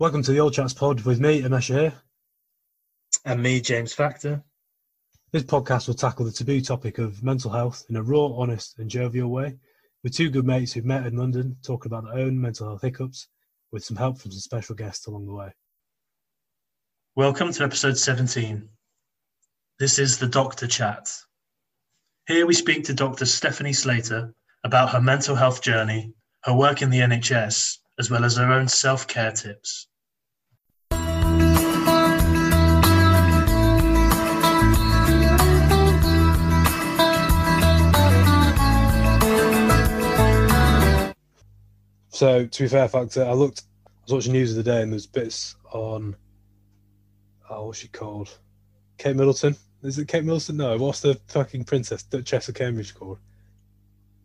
Welcome to the Old Chats Pod with me, Amesha here. And me, James Factor. This podcast will tackle the taboo topic of mental health in a raw, honest, and jovial way, with two good mates who've met in London talking about their own mental health hiccups, with some help from some special guests along the way. Welcome to episode 17. This is the Doctor Chat. Here we speak to Dr. Stephanie Slater about her mental health journey, her work in the NHS, as well as her own self care tips. So, to be fair, Factor, I looked, I was watching news of the day, and there's bits on, oh, what's she called? Kate Middleton. Is it Kate Middleton? No, what's the fucking princess, Duchess of Cambridge called?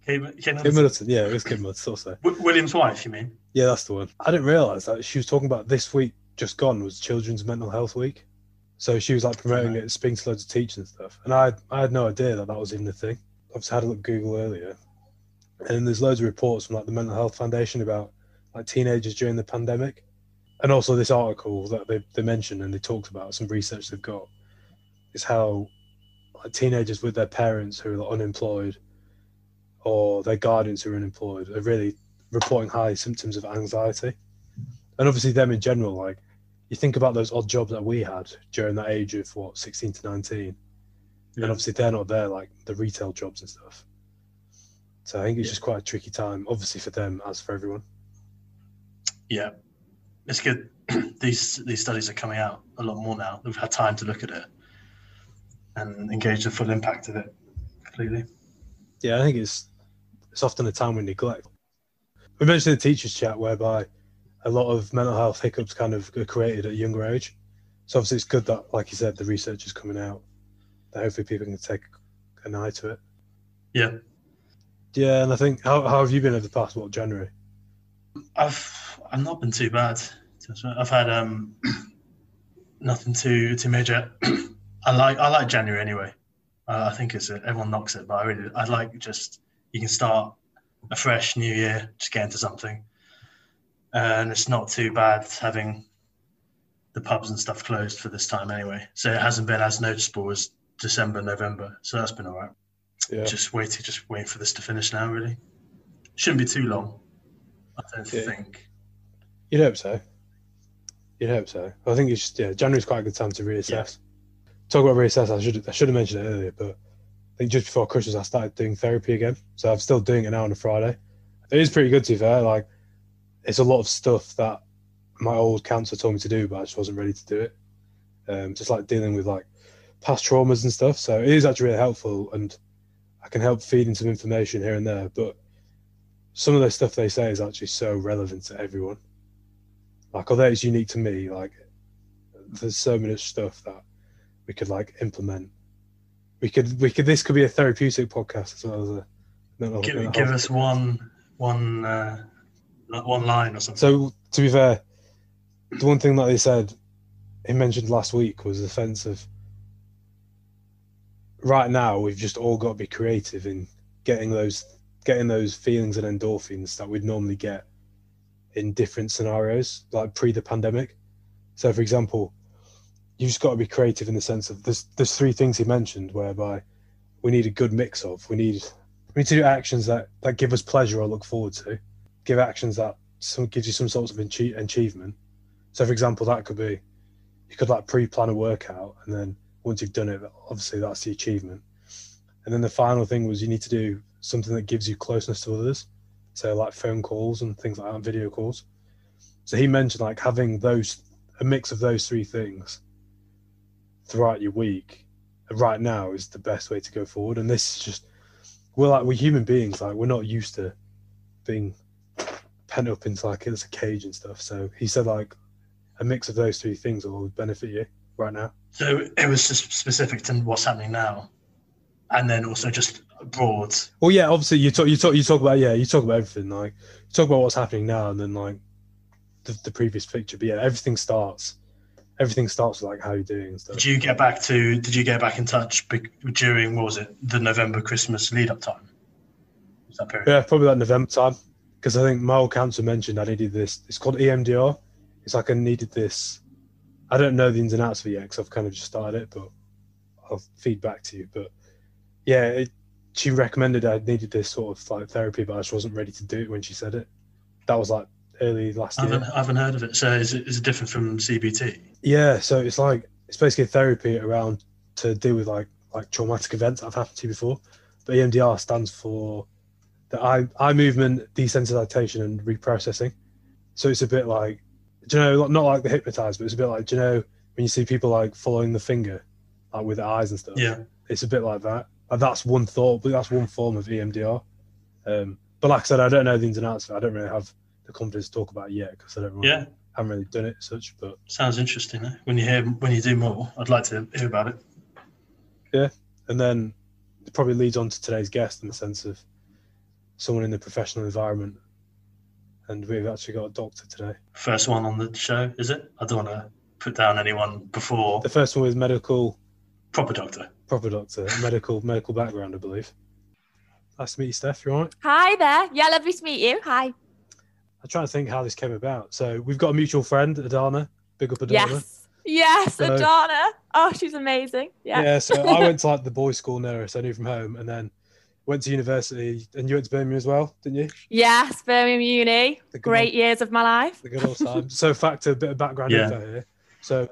Kate, Kate Kate Middleton. Middleton, yeah, it was Kate Middleton, also. W- William's wife, you mean? Yeah, that's the one. I didn't realise that she was talking about this week just gone was Children's Mental Health Week. So she was like promoting Right. it, speaking to loads of teachers and stuff. And I, I had no idea that that was even a thing. Obviously, I had a look Google earlier, and there's loads of reports from like the Mental Health Foundation about like teenagers during the pandemic, and also this article that they they mentioned and they talked about some research they've got is how like teenagers with their parents who are like, unemployed or their guardians who are unemployed are really reporting high symptoms of anxiety. And obviously, them in general, like you think about those odd jobs that we had during that age of what, 16 to 19. Yeah. And obviously, they're not there, like the retail jobs and stuff. So I think it's Yeah. just quite a tricky time, obviously, for them as for everyone. Yeah. It's good. these these studies are coming out a lot more now. We've had time to look at it and engage the full impact of it completely. Yeah, I think it's it's often a time we neglect. We mentioned the teachers' chat whereby a lot of mental health hiccups kind of are created at a younger age. So obviously, it's good that, like you said, the research is coming out. That hopefully people can take an eye to it. Yeah. Yeah, and I think how, how have you been over the past what January? I've I've not been too bad. I've had um nothing too too major. I like I like January anyway. Uh, I think it's a, everyone knocks it, but I really I like just you can start a fresh new year, just get into something, and it's not too bad having the pubs and stuff closed for this time anyway. So it hasn't been as noticeable as December, November. So that's been all right. Yeah, Just waiting, just waiting for this to finish now. Really, shouldn't be too long. I don't Yeah. think. you'd hope so. You'd hope so. I think it's just yeah, January's quite a good time to reassess. Talk about reassess. I should I should have mentioned it earlier, but I think just before Christmas I started doing therapy again. So I'm still doing it now on a Friday. It is pretty good to be fair. Like it's a lot of stuff that my old counsellor told me to do, but I just wasn't ready to do it. Um, just like dealing with like past traumas and stuff. So it is actually really helpful, and I can help feed in some information here and there. But some of the stuff they say is actually so relevant to everyone. Like although it's unique to me, like there's so much stuff that we could like implement. We could we could this could be a therapeutic podcast as well as a mental, Give, mental give us one one uh, one line or something. So to be fair, the one thing that they said he mentioned last week was the sense of right now we've just all got to be creative in getting those getting those feelings and endorphins that we'd normally get in different scenarios, like pre the pandemic. So for example, you've just got to be creative in the sense of there's there's three things he mentioned whereby we need a good mix of. We need we need to do actions that, that give us pleasure or look forward to. Give actions that some gives you some sorts of achievement. So, for example, that could be you could like pre-plan a workout, and then once you've done it, obviously that's the achievement. And then the final thing was you need to do something that gives you closeness to others, so like phone calls and things like that, video calls. So he mentioned like having those a mix of those three things throughout your week. Right now is the best way to go forward, and this is just we're like we're human beings, like we're not used to being pent up into like it's a cage and stuff. So he said like a mix of those three things will benefit you right now. So it was just specific to what's happening now, and then also just broad. Well, yeah, obviously you talk you talk you talk about yeah you talk about everything like you talk about what's happening now and then like the, the previous picture. But yeah, everything starts everything starts with like how you're doing and stuff. Did you get back to? Did you get back in touch during what was it the November Christmas lead up time? Was that period? Yeah, probably like November time because I think my old counsellor mentioned I needed this. It's called EMDR, it's like I needed this. I don't know the ins and outs of it yet because I've kind of just started it, but I'll feed back to you. But yeah, it, she recommended I needed this sort of like therapy, but I just wasn't ready to do it when she said it. That was like early last I year. haven't, I haven't heard of it. So is it, is it different from CBT? Yeah, so it's like it's basically therapy around to deal with like like traumatic events that have happened to you before. But EMDR stands for the eye eye movement desensitization and reprocessing. So it's a bit like do you know not like the hypnotized, but it's a bit like do you know when you see people like following the finger like with their eyes and stuff. Yeah. It's a bit like that. And that's one thought, but that's one form of EMDR. Um, but like I said, I don't know the ins and outs of it. I don't really have the confidence to talk about it yet because I don't really, Yeah. haven't really done it such. But Sounds interesting. Eh? When you hear when you do more, I'd like to hear about it. Yeah, and then it probably leads on to today's guest in the sense of someone in the professional environment. And we've actually got a doctor today. First one on the show, is it? I don't want to put down anyone before The first one with medical, proper doctor. proper doctor, medical, medical background, I believe. Nice to meet you, Steph. You all right? Hi there. Yeah, lovely to meet you. Hi. I'm trying to think how this came about. So we've got a mutual friend, Adana. Big up Adana. Yes. Yes, So- Adana. Oh, she's amazing. Yeah. Yeah, so I went to like the boys' school near us. I knew from home, and then went to university. And you went to Birmingham as well, didn't you? Yes, Birmingham Uni. The Great old- years of my life. the good old time. so, fact a bit of background Yeah. info here. So,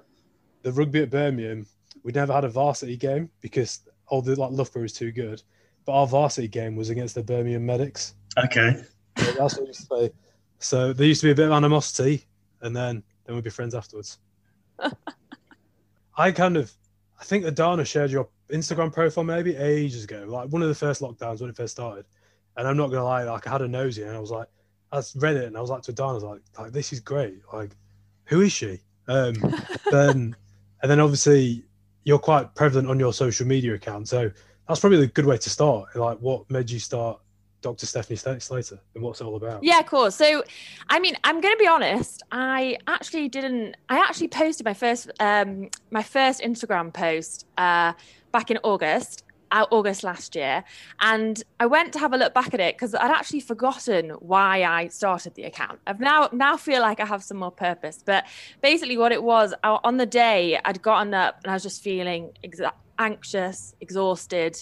the rugby at Birmingham, we never had a varsity game because all the like Loughborough was too good. But our varsity game was against the Birmingham Medics. Okay. So that's what we used to play. So there used to be a bit of animosity, and then then we'd be friends afterwards. I kind of, I think Adana shared your Instagram profile maybe ages ago, like one of the first lockdowns when it first started. And I'm not gonna lie, like I had a nosy, and I was like, I read it, and I was like to Adana, I was like, like this is great. Like, who is she? Um, then, and then obviously you're quite prevalent on your social media account, so that's probably a good way to start. Like, what made you start Dr. Stephanie Slater and what's it all about? Yeah, of course. cool. So, I mean, I'm going to be honest. I actually didn't. I actually posted my first, um, my first Instagram post uh, back in August, uh, August last year, and I went to have a look back at it because I'd actually forgotten why I started the account. I've now now feel like I have some more purpose. But basically, what it was on the day I'd gotten up and I was just feeling exa- anxious, exhausted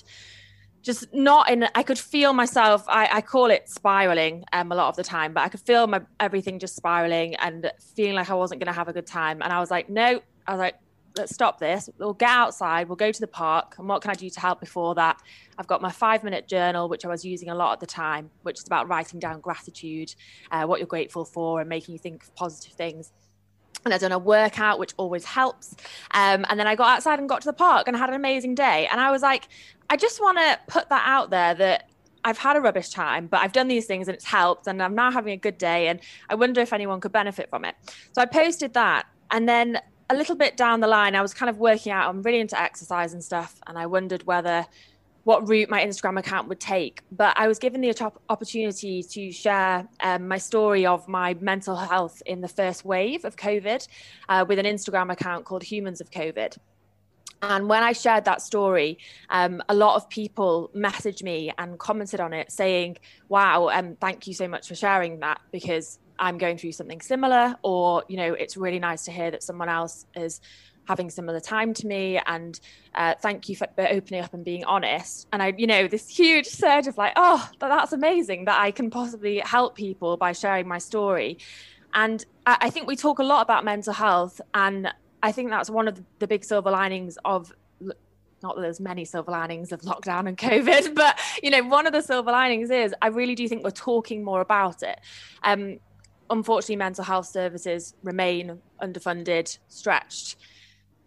just not in i could feel myself i, I call it spiraling um, a lot of the time but i could feel my everything just spiraling and feeling like i wasn't going to have a good time and i was like no i was like let's stop this we'll get outside we'll go to the park and what can i do to help before that i've got my five minute journal which i was using a lot at the time which is about writing down gratitude uh, what you're grateful for and making you think of positive things and I'd done a workout, which always helps. Um, and then I got outside and got to the park and had an amazing day. And I was like, I just want to put that out there that I've had a rubbish time, but I've done these things and it's helped. And I'm now having a good day. And I wonder if anyone could benefit from it. So I posted that. And then a little bit down the line, I was kind of working out, I'm really into exercise and stuff. And I wondered whether what route my Instagram account would take. But I was given the op- opportunity to share um, my story of my mental health in the first wave of COVID uh, with an Instagram account called Humans of COVID. And when I shared that story, um, a lot of people messaged me and commented on it saying, wow, um, thank you so much for sharing that because I'm going through something similar. Or, you know, it's really nice to hear that someone else is having similar time to me and uh, thank you for, opening up and being honest and i you know this huge surge of like oh that's amazing that i can possibly help people by sharing my story and I, think we talk a lot about mental health and i think that's one of the, the big silver linings of not that there's many silver linings of lockdown and covid but you know one of the silver linings is i really do think we're talking more about it um unfortunately mental health services remain underfunded stretched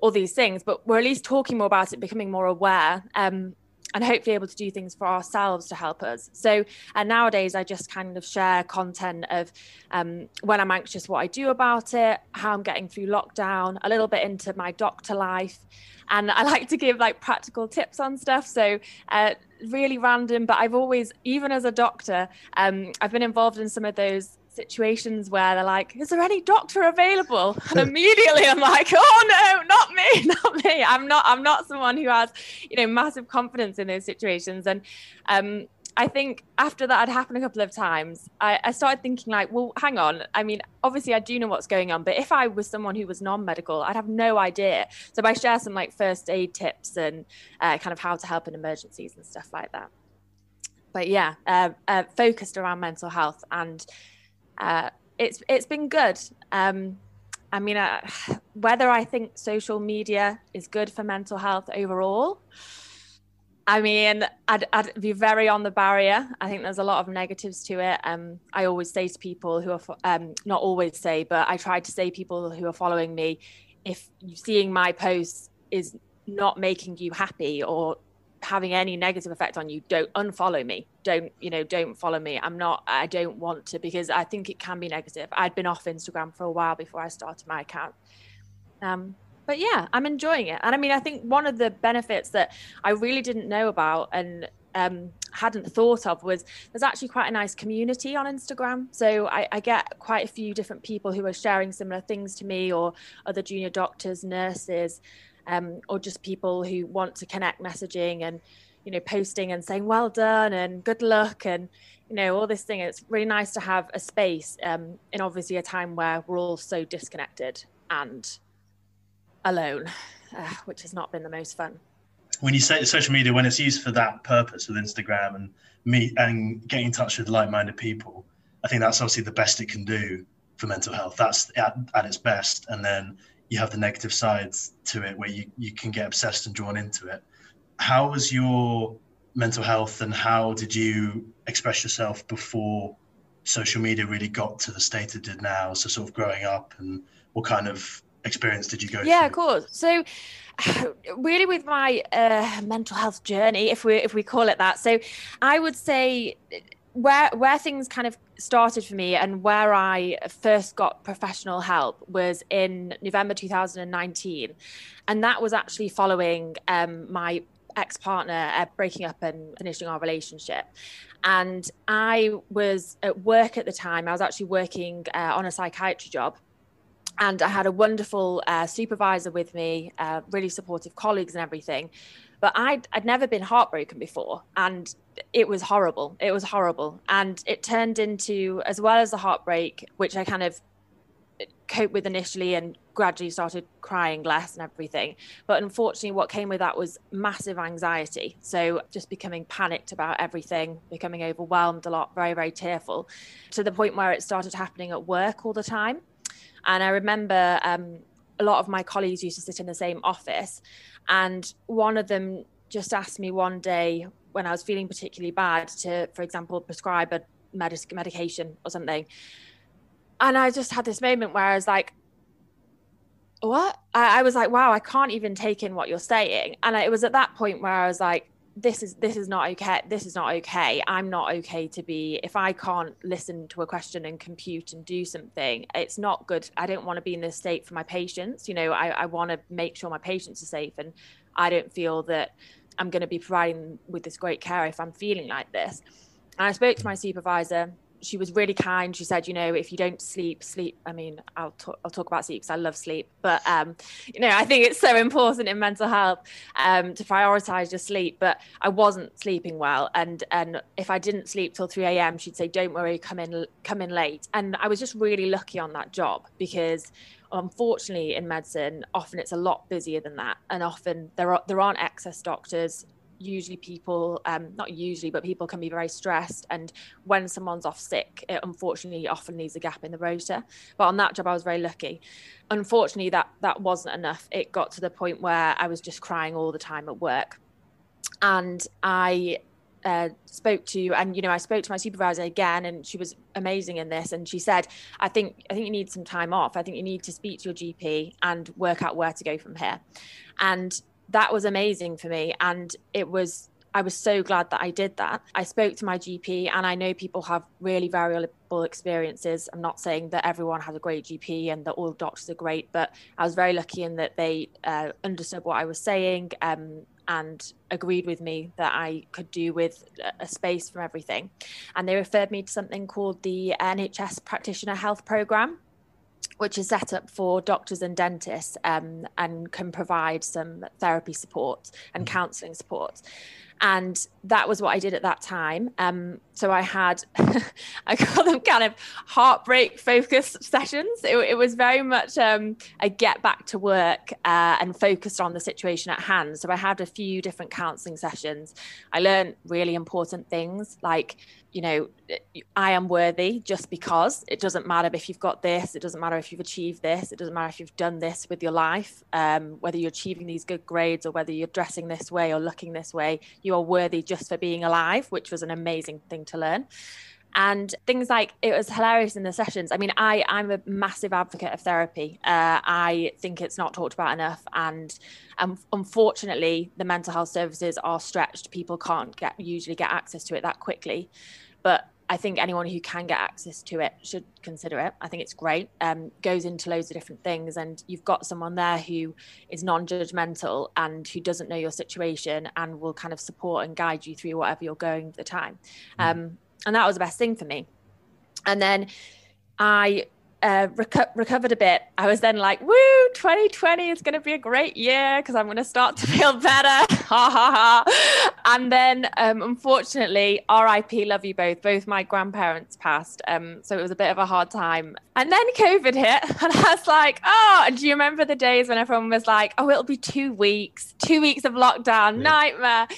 all these things, but we're at least talking more about it, becoming more aware, um, and hopefully able to do things for ourselves to help us. So uh, nowadays, I just kind of share content of um, when I'm anxious, what I do about it, how I'm getting through lockdown, a little bit into my doctor life. And I like to give like practical tips on stuff. So, uh, really random, but I've always, even as a doctor, um, I've been involved in some of those situations where they're like, "Is there any doctor available?" And immediately I'm like, "Oh no, not me, not me. I'm not. I'm not someone who has, you know, massive confidence in those situations." And um, I think after that had happened a couple of times, I, I, started thinking like, well, hang on. I mean, obviously I do know what's going on, but if I was someone who was non-medical, I'd have no idea. So I share some like first aid tips and uh, kind of how to help in emergencies and stuff like that. But yeah, uh, uh, focused around mental health, and uh, it's it's been good. Um, I mean, uh, whether I think social media is good for mental health overall I mean, I'd, I'd, be very on the barrier. I think there's a lot of negatives to it. Um, I always say to people who are, um, not always say, but I try to say people who are following me, if seeing my posts is not making you happy or having any negative effect on you, don't unfollow me. Don't, you know, don't follow me. I'm not, I don't want to because I think it can be negative. I'd been off Instagram for a while before I started my account. Um, but yeah, I'm enjoying it. And I mean, I think one of the benefits that I really didn't know about and um, hadn't thought of was there's actually quite a nice community on Instagram. So I, I, get quite a few different people who are sharing similar things to me, or other junior doctors, nurses, um, or just people who want to connect messaging and you know posting and saying well done and good luck and you know all this thing. It's really nice to have a space um, in obviously a time where we're all so disconnected and alone, uh, which has not been the most fun. When you say social media, when it's used for that purpose with Instagram and meet and get in touch with like-minded people, I think that's obviously the best it can do for mental health. That's at, at its best, and then you have the negative sides to it where you, you can get obsessed and drawn into it. How was your mental health and how did you express yourself before social media really got to the state it did now? So sort of growing up and what kind of experience did you go yeah through? of course so really with my uh, mental health journey if we if we call it that so i would say where where things kind of started for me and where I first got professional help was in November 2019, and that was actually following um, my ex partner uh, breaking up and finishing our relationship. And I was at work at the time. I was actually working uh, on a psychiatry job, and I had a wonderful uh, supervisor with me, uh, really supportive colleagues and everything. But I'd, I'd never been heartbroken before, and it was horrible. It was horrible, and it turned into, as well as the heartbreak, which I kind of coped with initially and gradually started crying less and everything. But unfortunately, what came with that was massive anxiety. So just becoming panicked about everything, becoming overwhelmed a lot, very, very tearful, to the point where it started happening at work all the time. And I remember um, a lot of my colleagues used to sit in the same office. And one of them just asked me one day when I was feeling particularly bad to, for example, prescribe a medic- medication or something. And I just had this moment where I was like, what? I, I was like, wow, I can't even take in what you're saying. And it was at that point where I was like, this is this is not okay this is not okay. I'm not okay to be if i can't listen to a question and compute and do something it's not good. I don't want to be in this state for my patients you know i, I want to make sure my patients are safe and i don't feel that i'm going to be providing with this great care if i'm feeling like this. And i spoke to my supervisor she was really kind. She said, you know, if you don't sleep, sleep. I mean, I'll talk, I'll talk about sleep because I love sleep, but um, you know, I think it's so important in mental health um, to prioritize your sleep. But I wasn't sleeping well, and and if I didn't sleep till three a.m., she'd say, don't worry, come in, come in late. And I was just really lucky on that job because unfortunately in medicine often it's a lot busier than that and often there are there aren't excess doctors usually people um, not usually but people can be very stressed and when someone's off sick it unfortunately often leaves a gap in the rota but on that job i was very lucky. Unfortunately that that wasn't enough. It got to the point where i was just crying all the time at work. And i uh, spoke to and you know I spoke to my supervisor again and she was amazing in this and she said I think I think you need some time off. I think you need to speak to your GP and work out where to go from here. And that was amazing for me. And it was, I was so glad that I did that. I spoke to my GP, and I know people have really variable experiences. I'm not saying that everyone has a great GP and that all doctors are great, but I was very lucky in that they uh, understood what I was saying um, and agreed with me that I could do with a space from everything. And they referred me to something called the NHS Practitioner Health Programme which is set up for doctors and dentists um, and can provide some therapy support and mm. counselling support. and that was what I did at that time. Um, so I had, I call them kind of heartbreak focused sessions. It, it was very much um, a get back to work uh, and focused on the situation at hand. So I had a few different counselling sessions. I learned really important things like you know, I am worthy just because. It doesn't matter if you've got this, it doesn't matter if you've achieved this, it doesn't matter if you've done this with your life, um, whether you're achieving these good grades or whether you're dressing this way or looking this way, you are worthy just for being alive, which was an amazing thing to learn. And things like it was hilarious in the sessions. I mean i i'm a massive advocate of therapy. Uh, i think it's not talked about enough. And um, unfortunately the mental health services are stretched. People can't get usually get access to it that quickly but I think anyone who can get access to it should consider it. I think it's great. Um, goes into loads of different things, and you've got someone there who is non-judgmental and who doesn't know your situation and will kind of support and guide you through whatever you're going at the time. Mm. Um, and that was the best thing for me. And then I uh, reco- recovered a bit, I was then like, woo, 2020 is going to be a great year because I'm going to start to feel better. ha ha ha. And then, um, unfortunately, RIP, love you both. Both my grandparents passed. Um, so it was a bit of a hard time. And then COVID hit, and I was like, oh, and do you remember the days when everyone was like, oh, it'll be two weeks, two weeks of lockdown, yeah. nightmare.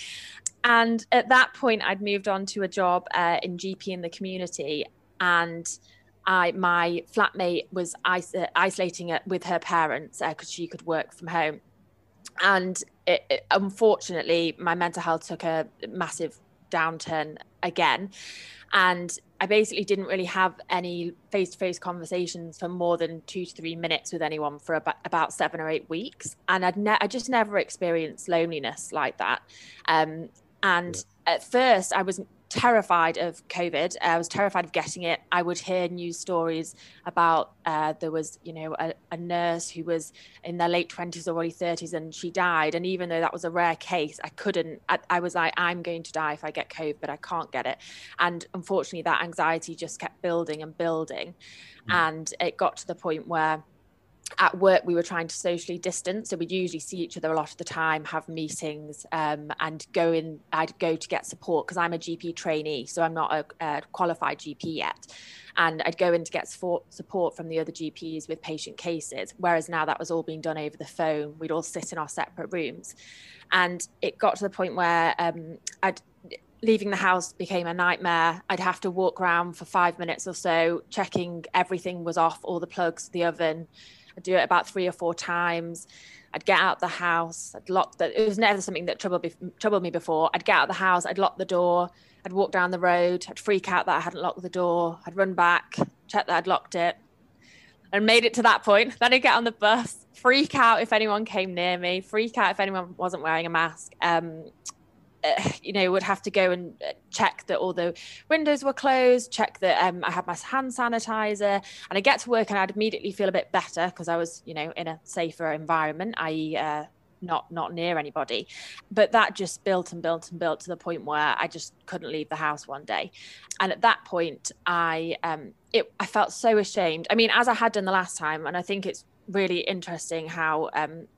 And at that point, I'd moved on to a job uh, in GP in the community. And I my flatmate was is- isolating it with her parents because uh, she could work from home, and it, it, unfortunately, my mental health took a massive downturn again, and I basically didn't really have any face-to-face conversations for more than two to three minutes with anyone for about, about seven or eight weeks, and I'd ne- I just never experienced loneliness like that. Um, and yeah. at first, I was terrified of COVID. I was terrified of getting it. I would hear news stories about uh, there was, you know, a, a, nurse who was in their late 20s or early 30s and she died. And even though that was a rare case, I couldn't, I, I was like, I'm going to die if I get COVID, but I can't get it. And unfortunately, that anxiety just kept building and building. Mm. And it got to the point where at work we were trying to socially distance. So we'd usually see each other a lot of the time have meetings um, and go in i'd go to get support because i'm a gp trainee so i'm not a, a, qualified gp yet. And i'd go in to get support from the other gps with patient cases whereas now that was all being done over the phone we'd all sit in our separate rooms. And it got to the point where um, i'd leaving the house became a nightmare. I'd have to walk around for five minutes or so, checking everything was off, all the plugs, the oven, I'd do it about three or four times. I'd get out the house. I'd lock the. It was never something that troubled me, troubled me before. I'd get out the house. I'd lock the door. I'd walk down the road. I'd freak out that I hadn't locked the door. I'd run back, check that I'd locked it, and made it to that point. Then I'd get on the bus, freak out if anyone came near me, freak out if anyone wasn't wearing a mask. Um, you know, would have to go and uh, check that all the windows were closed, check that um, I had my hand sanitizer, and I get to work and I'd immediately feel a bit better because I was, you know, in a safer environment, i.e., uh, not not near anybody. But that just built and built and built to the point where I just couldn't leave the house one day, and at that point, I um, it I felt so ashamed. I mean, as I had done the last time, and I think it's really interesting how um,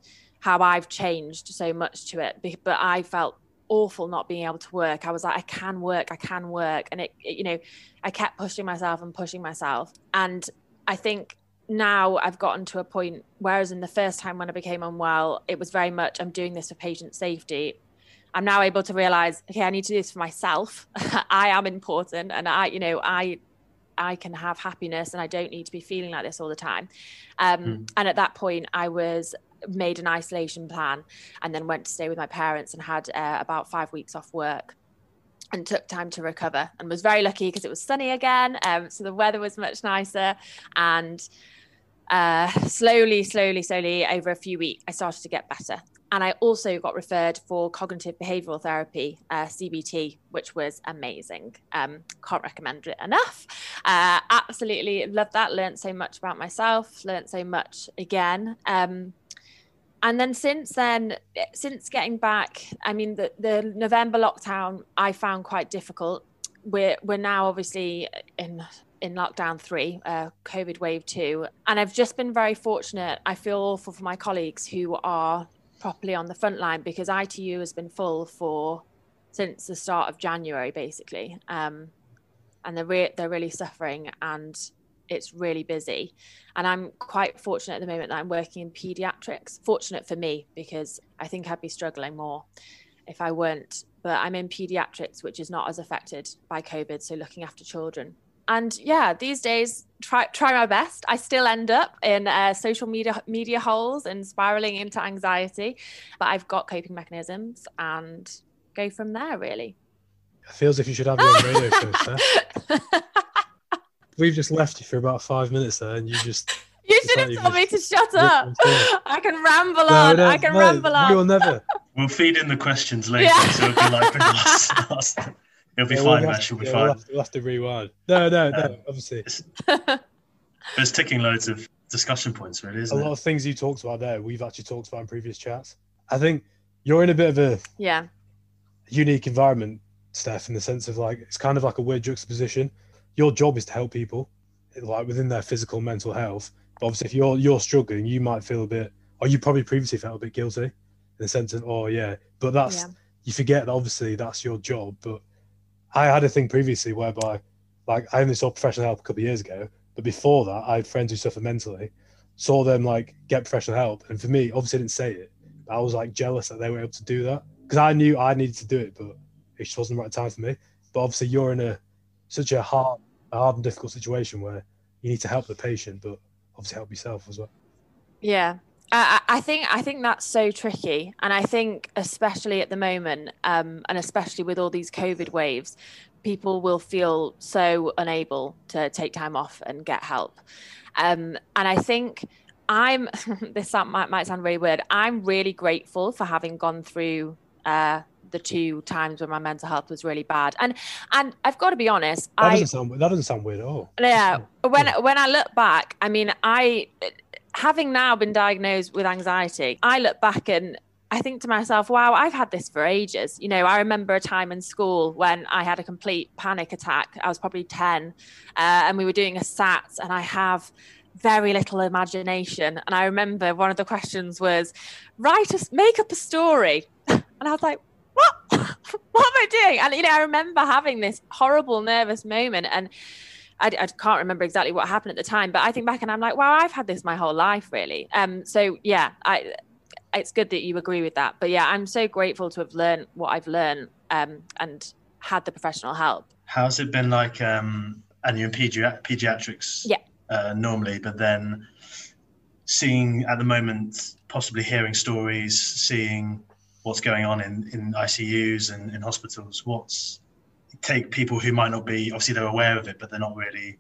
how I've changed so much to it. But I felt awful not being able to work. I was like, I can work, I can work. And it, it, you know, I kept pushing myself and pushing myself. And I think now I've gotten to a point, whereas in the first time when I became unwell, it was very much, I'm doing this for patient safety. I'm now able to realize, okay, I need to do this for myself. I am important. And I, you know, I, I can have happiness and I don't need to be feeling like this all the time. Um, mm. And at that point, I was made an isolation plan and then went to stay with my parents and had uh, about five weeks off work and took time to recover and was very lucky because it was sunny again um, so the weather was much nicer and uh, slowly slowly slowly over a few weeks i started to get better. And i also got referred for cognitive behavioral therapy uh, cbt which was amazing. Um, can't recommend it enough. Uh, absolutely loved that. Learned so much about myself. Learned so much again. Um, and then since then since getting back i mean the, the november lockdown i found quite difficult. We're we're now obviously in in lockdown three uh, covid wave two. And i've just been very fortunate. I feel awful for my colleagues who are properly on the front line because itu has been full for since the start of January, basically. Um, and they're re- they're really suffering, and it's really busy. And I'm quite fortunate at the moment that I'm working in pediatrics. Fortunate for me because I think I'd be struggling more if I weren't. But I'm in pediatrics, which is not as affected by COVID, so looking after children. And yeah, these days, try try my best. I still end up in uh, social media media holes and spiraling into anxiety, but I've got coping mechanisms and go from there. Really, it feels if you should have your own radio show. We've just left you for about five minutes there, and you just. You should have told me to shut up. I can ramble no, on. No, I can no, ramble on. We will never. We'll feed in the questions later, yeah. so it'll be like the last, last. It'll be yeah, fine, we'll She'll be yeah, fine. We'll have, to, we'll have, to, rewind. No, no, no. Um, obviously, there's ticking loads of discussion points, really. Isn't a it? lot of things you talked about there, we've actually talked about in previous chats. I think you're in a bit of a yeah unique environment, Steph, in the sense of like it's kind of like a weird juxtaposition. Your job is to help people, like within their physical, mental health. But obviously, if you're you're struggling, you might feel a bit, or you probably previously felt a bit guilty in the sense of, oh yeah, but that's yeah. you forget that obviously that's your job. But I had a thing previously whereby, like, I only saw professional help a couple of years ago, but before that, I had friends who suffer mentally, saw them like get professional help, and for me, obviously, I didn't say it. I was like jealous that they were able to do that because I knew I needed to do it, but it just wasn't the right time for me. But obviously, you're in a such a hard, a hard and difficult situation where you need to help the patient, but obviously help yourself as well. Yeah, I, I think I think that's so tricky, and I think especially at the moment, um, and especially with all these COVID waves, people will feel so unable to take time off and get help. Um, and I think I'm this might, might sound really weird. I'm really grateful for having gone through uh, the two times when my mental health was really bad. And and I've got to be honest, that I, doesn't sound that doesn't sound weird at all. Yeah, when when I look back, I mean, I having now been diagnosed with anxiety, I look back and I think to myself, wow, I've had this for ages. You know, I remember a time in school when I had a complete panic attack. I was probably 10, uh, and we were doing a SAT, and I have very little imagination. And I remember one of the questions was, write a, make up a story. And I was like, what? what am I doing? And, you know, I remember having this horrible nervous moment. And I, I, can't remember exactly what happened at the time, but I think back and I'm like, wow, I've had this my whole life, really. Um, so yeah, I, it's good that you agree with that. But yeah, I'm so grateful to have learned what I've learned um, and had the professional help. How's it been like? Um, and you're in pedi- pediatrics, yeah, uh, normally, but then seeing at the moment, possibly hearing stories, seeing what's going on in, in ICUs and in hospitals. What's take people who might not be obviously they're aware of it, but they're not really,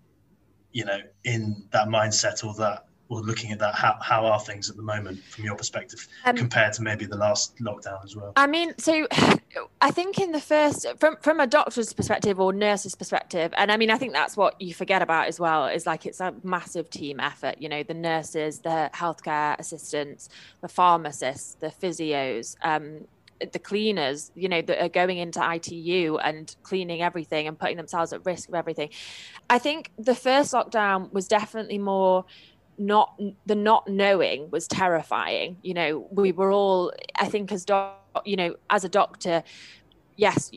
you know, in that mindset or that or looking at that. How how are things at the moment from your perspective um, compared to maybe the last lockdown as well? I mean, so I think in the first from from a doctor's perspective or nurse's perspective, and I mean, I think that's what you forget about as well is like it's a massive team effort. You know, the nurses, the healthcare assistants, the pharmacists, the physios. Um, the cleaners, you know, that are going into ITU and cleaning everything and putting themselves at risk of everything. I think the first lockdown was definitely more not the not knowing was terrifying. You know, we were all, I think, as doc, you know, as a doctor, yes,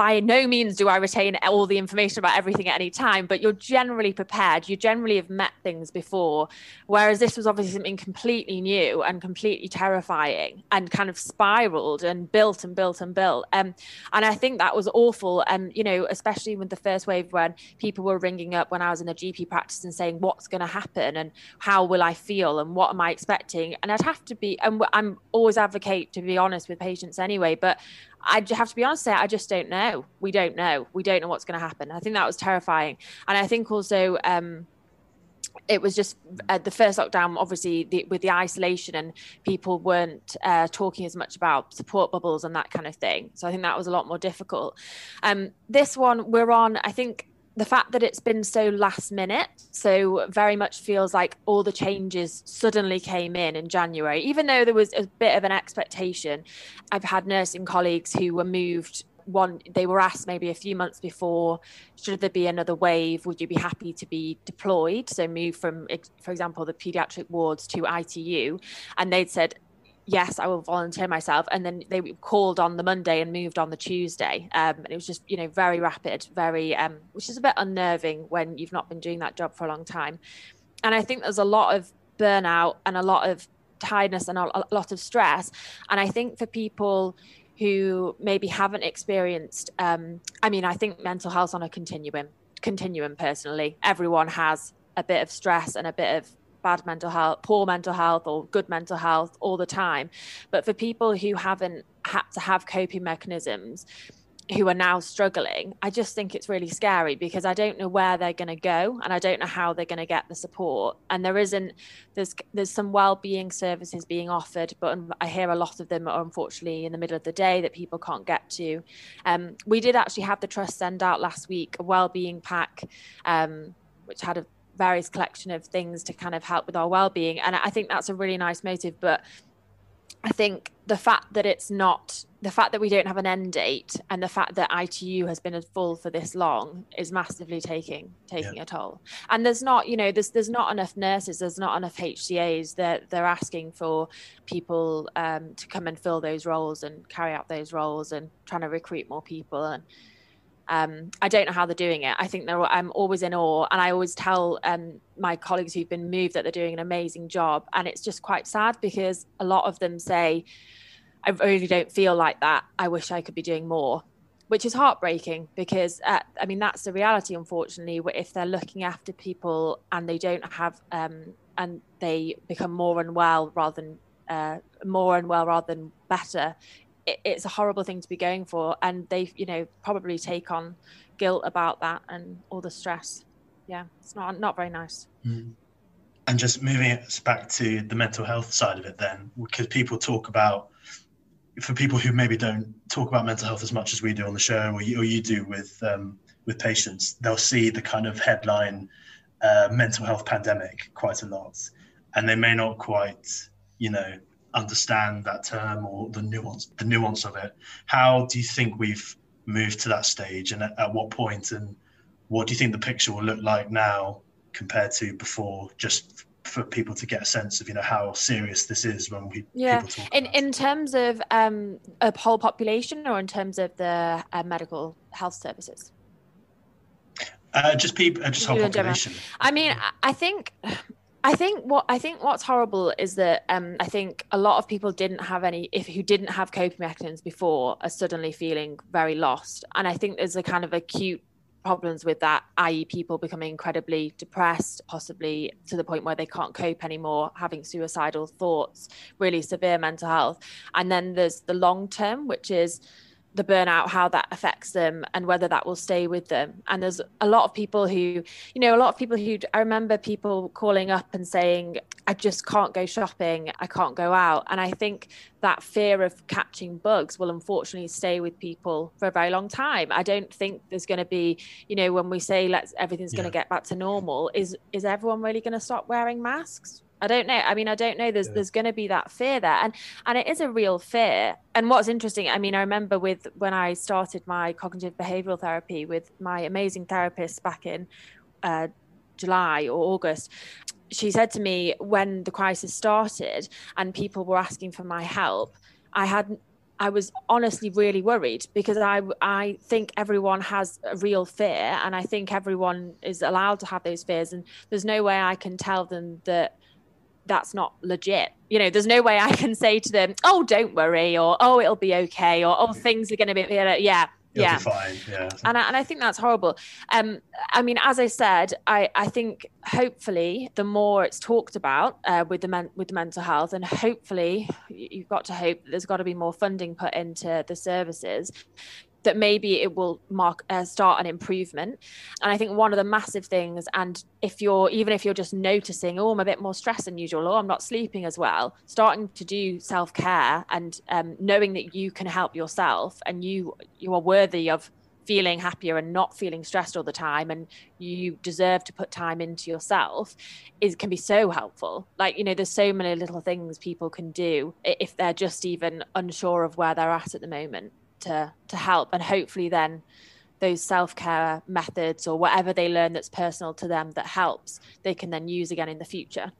by no means do I retain all the information about everything at any time, but you're generally prepared. You generally have met things before. Whereas this was obviously something completely new and completely terrifying and kind of spiraled and built and built and built. Um, and I think that was awful. And, you know, especially with the first wave when people were ringing up when I was in a GP practice and saying, what's going to happen and how will I feel and what am I expecting? And I'd have to be, and I'm always advocate to be honest with patients anyway, but I have to be honest, I just don't know. We don't know. We don't know what's going to happen. I think that was terrifying, and I think also um, it was just uh, the first lockdown. Obviously, the, with the isolation and people weren't uh, talking as much about support bubbles and that kind of thing. So I think that was a lot more difficult. Um, this one we're on. I think the fact that it's been so last minute so very much feels like all the changes suddenly came in in january. Even though there was a bit of an expectation i've had nursing colleagues who were moved one they were asked maybe a few months before should there be another wave? Would you be happy to be deployed? So move from for example the pediatric wards to itu and they'd said yes, I will volunteer myself. And then they called on the Monday and moved on the Tuesday. Um, and it was just, you know, very rapid, very, um, which is a bit unnerving when you've not been doing that job for a long time. And I think there's a lot of burnout and a lot of tiredness and a lot of stress. And I think for people who maybe haven't experienced, um, I mean, I think mental health on a continuum, continuum personally. Everyone has a bit of stress and a bit of bad mental health, poor mental health, or good mental health all the time. But for people who haven't had to have coping mechanisms, who are now struggling, I just think it's really scary because I don't know where they're going to go and I don't know how they're going to get the support. And there isn't there's there's some well-being services being offered, but I hear a lot of them are unfortunately in the middle of the day that people can't get to. Um, we did actually have the trust send out last week a well-being pack, um, which had a various collection of things to kind of help with our well-being. And i think that's a really nice motive but i think the fact that it's not the fact that we don't have an end date and the fact that itu has been full for this long is massively taking taking yeah. a toll. And there's not you know there's there's not enough nurses there's not enough hcas that they're asking for people um, to come and fill those roles and carry out those roles and trying to recruit more people. And um, I don't know how they're doing it. I think they're, I'm always in awe. And I always tell um, my colleagues who've been moved that they're doing an amazing job. And it's just quite sad because a lot of them say, I really don't feel like that. I wish I could be doing more, which is heartbreaking because, uh, I mean, that's the reality, unfortunately, if they're looking after people and they don't have, um, and they become more unwell rather than uh, more unwell rather than better it, it's a horrible thing to be going for and they you know probably take on guilt about that and all the stress. Yeah it's not not very nice. Mm. and just moving us back to the mental health side of it then because people talk about for people who maybe don't talk about mental health as much as we do on the show or you, or you do with um, with patients they'll see the kind of headline uh, mental health pandemic quite a lot. And they may not quite you know understand that term or the nuance the nuance of it. How do you think we've moved to that stage and at, at what point and what do you think the picture will look like now compared to before? Just for people to get a sense of you know how serious this is when we yeah. in in terms of um a whole population or in terms of the uh, medical health services? Uh, just people uh, just whole population. I mean i think I think what I think what's horrible is that um, I think a lot of people didn't have any if who didn't have coping mechanisms before are suddenly feeling very lost, and I think there's a kind of acute problems with that, i.e., people becoming incredibly depressed, possibly to the point where they can't cope anymore, having suicidal thoughts, really severe mental health, and then there's the long term, which is the burnout how that affects them and whether that will stay with them. And there's a lot of people who you know a lot of people who i remember people calling up and saying i just can't go shopping. I can't go out. And i think that fear of catching bugs will unfortunately stay with people for a very long time. I don't think there's going to be you know when we say let's everything's yeah. going to get back to normal is is everyone really going to stop wearing masks I don't know. I mean, I don't know. There's yeah. there's going to be that fear there, and and it is a real fear. And what's interesting, I mean, I remember with when I started my cognitive behavioural therapy with my amazing therapist back in uh, July or August. She said to me when the crisis started and people were asking for my help, I had I was honestly really worried because I I think everyone has a real fear and I think everyone is allowed to have those fears and there's no way I can tell them that that's not legit. You know, there's no way I can say to them, "Oh, don't worry," or "Oh, it'll be okay," or "Oh, things are going to be yeah." Yeah. fine. Yeah. And I, and I think that's horrible. Um, I mean, as I said, I, I think hopefully the more it's talked about uh, with the men, with the mental health, and hopefully you've got to hope that there's got to be more funding put into the services that maybe it will mark uh, start an improvement. And i think one of the massive things and if you're even if you're just noticing oh i'm a bit more stressed than usual or i'm not sleeping as well starting to do self-care and um, knowing that you can help yourself and you you are worthy of feeling happier and not feeling stressed all the time and you deserve to put time into yourself is can be so helpful. Like you know there's so many little things people can do if they're just even unsure of where they're at at the moment to to help. And hopefully then those self-care methods or whatever they learn that's personal to them that helps they can then use again in the future.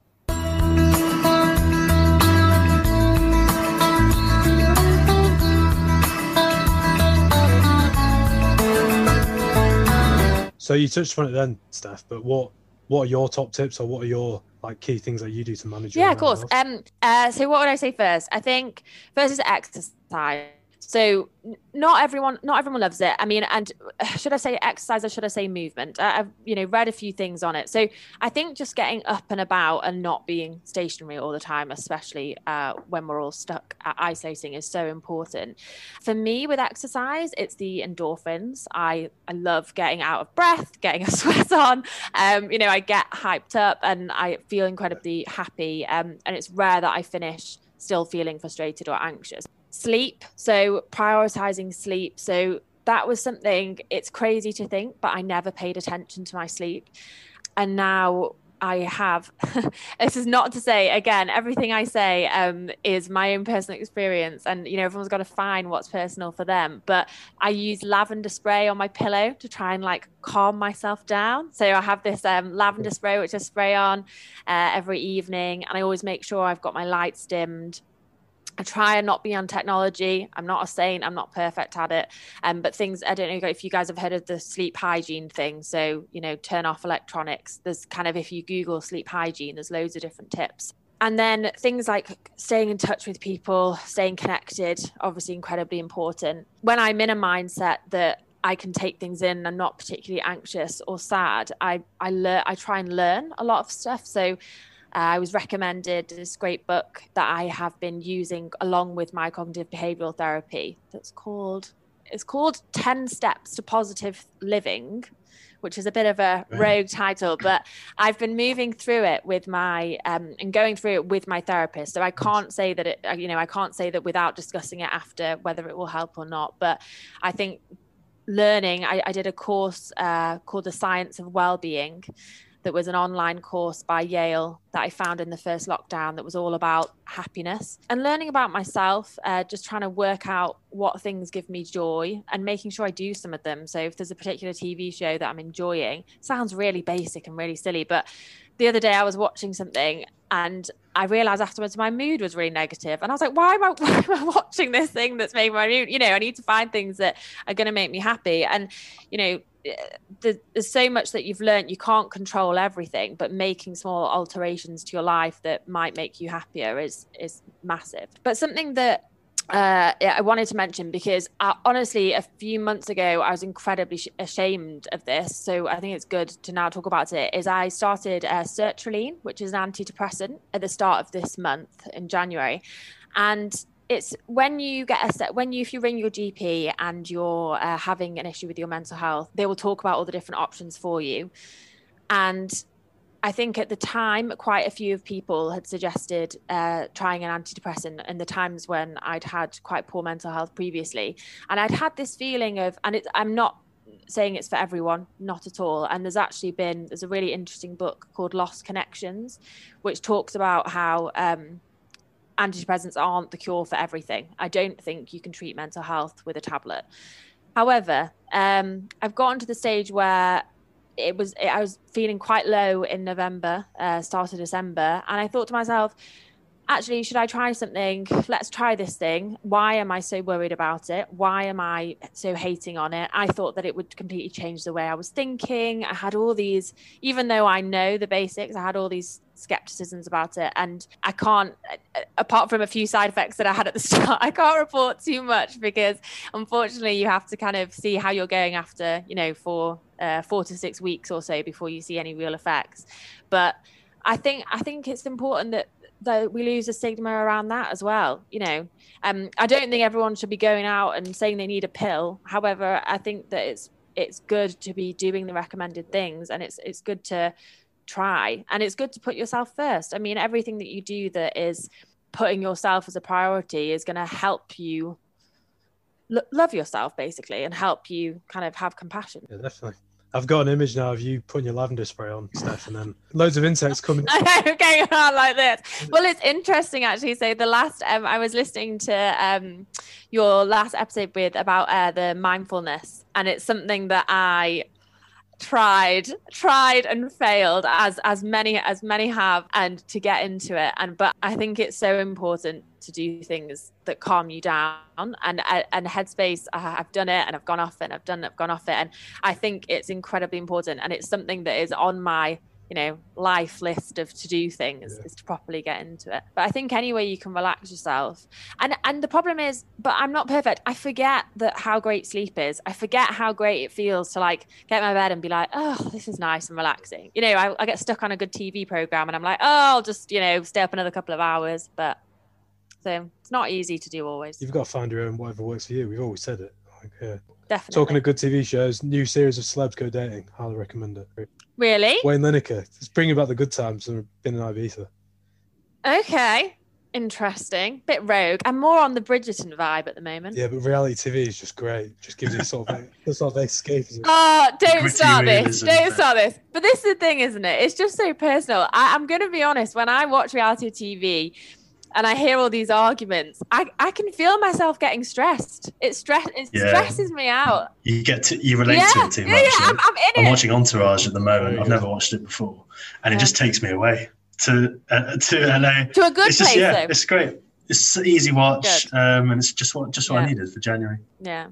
So you touched on it then steph but what what are your top tips or what are your like key things that you do to manage yeah of course. health? um uh, so what would i say first? I think first is exercise. So not everyone, not everyone loves it. I mean, and should I say exercise or should I say movement? I've you know read a few things on it. So I think just getting up and about and not being stationary all the time, especially uh, when we're all stuck at isolating, is so important. For me, with exercise, it's the endorphins. I I love getting out of breath, getting a sweat on. Um, you know, I get hyped up and I feel incredibly happy. Um, and it's rare that I finish still feeling frustrated or anxious sleep. So prioritizing sleep. So that was something it's crazy to think, but I never paid attention to my sleep. And now I have. this is not to say again, everything I say um, is my own personal experience, and you know everyone's got to find what's personal for them. But I use lavender spray on my pillow to try and like calm myself down. So I have this um, lavender spray which I spray on uh, every evening, and I always make sure I've got my lights dimmed I try and not be on technology. I'm not a saint. I'm not perfect at it. Um, but things I don't know if you guys have heard of the sleep hygiene thing. So you know, turn off electronics. There's kind of if you Google sleep hygiene, there's loads of different tips. And then things like staying in touch with people, staying connected, obviously incredibly important. When I'm in a mindset that I can take things in and not particularly anxious or sad, I I learn I try and learn a lot of stuff. So I was recommended this great book that I have been using along with my cognitive behavioral therapy. That's called it's called 10 Steps to Positive Living, which is a bit of a rogue title, but I've been moving through it with my um, and going through it with my therapist. So I can't say that it, uh, you know, I can't say that without discussing it after whether it will help or not. But I think learning, I, I did a course uh, called The Science of Wellbeing that was an online course by Yale that I found in the first lockdown that was all about happiness and learning about myself, uh, just trying to work out what things give me joy and making sure I do some of them. So if there's a particular TV show that I'm enjoying, sounds really basic and really silly, but the other day I was watching something and I realized afterwards my mood was really negative. And I was like, why am I, why am I watching this thing that's made my mood? You know, I need to find things that are going to make me happy. And, you know, eh, there's so much that you've learned you can't control everything but making small alterations to your life that might make you happier is is massive but something that uh, I wanted to mention because I, honestly, a few months ago, I was incredibly sh- ashamed of this. So I think it's good to now talk about it. Is I started uh, sertraline, which is an antidepressant, at the start of this month in January, and it's when you get a set when you if you ring your gp and you're uh, having an issue with your mental health they will talk about all the different options for you and I think at the time, quite a few of people had suggested uh, trying an antidepressant in the times when I'd had quite poor mental health previously. And I'd had this feeling of, and it, I'm not saying it's for everyone, not at all. And there's actually been, there's a really interesting book called Lost Connections, which talks about how um, antidepressants aren't the cure for everything. I don't think you can treat mental health with a tablet. However, um, I've gotten to the stage where it was I was feeling quite low in November, uh, start of December, and I thought to myself, actually, should I try something? Let's try this thing. Why am I so worried about it? Why am I so hating on it? I thought that it would completely change the way I was thinking. I had all these, even though I know the basics, I had all these skepticisms about it. And I can't, apart from a few side effects that I had at the start, I can't report too much because unfortunately you have to kind of see how you're going after, you know, for uh, four to six weeks or so before you see any real effects. But I think I think it's important that that we lose the stigma around that as well. You know, um, I don't think everyone should be going out and saying they need a pill. However, I think that it's it's good to be doing the recommended things, and it's it's good to try, and it's good to put yourself first. I mean, everything that you do that is putting yourself as a priority is going to help you love yourself basically and help you kind of have compassion. Yeah, definitely. I've got an image now of you putting your lavender spray on, Steph, and then loads of insects coming. okay, on like this. Well, it's interesting actually. So the last um, I was listening to um, your last episode with about uh, the mindfulness, and it's something that I tried tried and failed as as many as many have and to get into it. And but i think it's so important to do things that calm you down and and headspace. I've done it and i've gone off it i've done it i've gone off it. And i think it's incredibly important. And it's something that is on my you know life list of to do things yeah. is to properly get into it. But i think anyway you can relax yourself. And and the problem is but i'm not perfect. I forget that how great sleep is. I forget how great it feels to like get in my bed and be like oh this is nice and relaxing. You know I, I get stuck on a good tv program and i'm like oh i'll just you know stay up another couple of hours. But so it's not easy to do always. You've got to find your own whatever works for you. We've always said it. Like yeah Definitely. Talking of good TV shows, new series of Celebs Go Dating. Highly recommend it. Really? Wayne Lineker. It's bringing back the good times and been in Ibiza. Okay. Interesting. Bit rogue. I'm more on the Bridgerton vibe at the moment. Yeah, but reality TV is just great. Just gives you sort of a, sort of escapism. Oh, don't start this. Don't start this. But this is the thing, isn't it? It's just so personal. I, I'm going to be honest. When I watch reality TV, and I hear all these arguments, I, I can feel myself getting stressed. It stress it yeah. stresses me out. You get to you relate yeah, to it too much. Yeah, I'm, I'm, in I'm watching Entourage at the moment. I've never watched it before, and it just takes me away to uh, to LA. To a good it's place. Just, yeah, though. it's great. It's easy watch, um, and it's just what just what I needed for January. Yeah.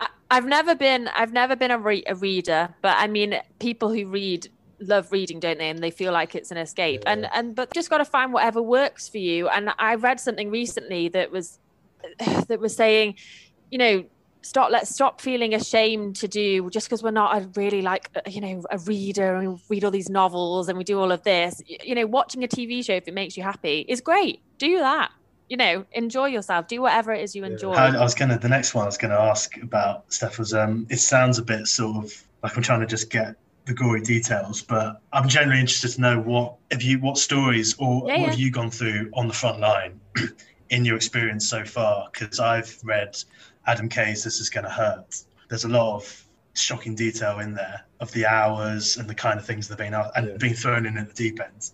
I, I've never been I've never been a, re- a reader, but I mean people who read love reading don't they? And they feel like it's an escape. Yeah. and and but just got to find whatever works for you. And i read something recently that was that was saying you know stop let's stop feeling ashamed to do just because we're not a really like you know a reader and we read all these novels and we do all of this. You know watching a tv show if it makes you happy is great. Do that. You know enjoy yourself. Do whatever it is you enjoy. I was gonna the next one i was gonna ask about steph was um it sounds a bit sort of like i'm trying to just get the gory details, but I'm generally interested to know what have you what stories or yeah, what yeah. have you gone through on the front line in your experience so far? Because I've read Adam Kay's "This Is Going to Hurt." There's a lot of shocking detail in there of the hours and the kind of things that have been and yeah. being thrown in at the deep end.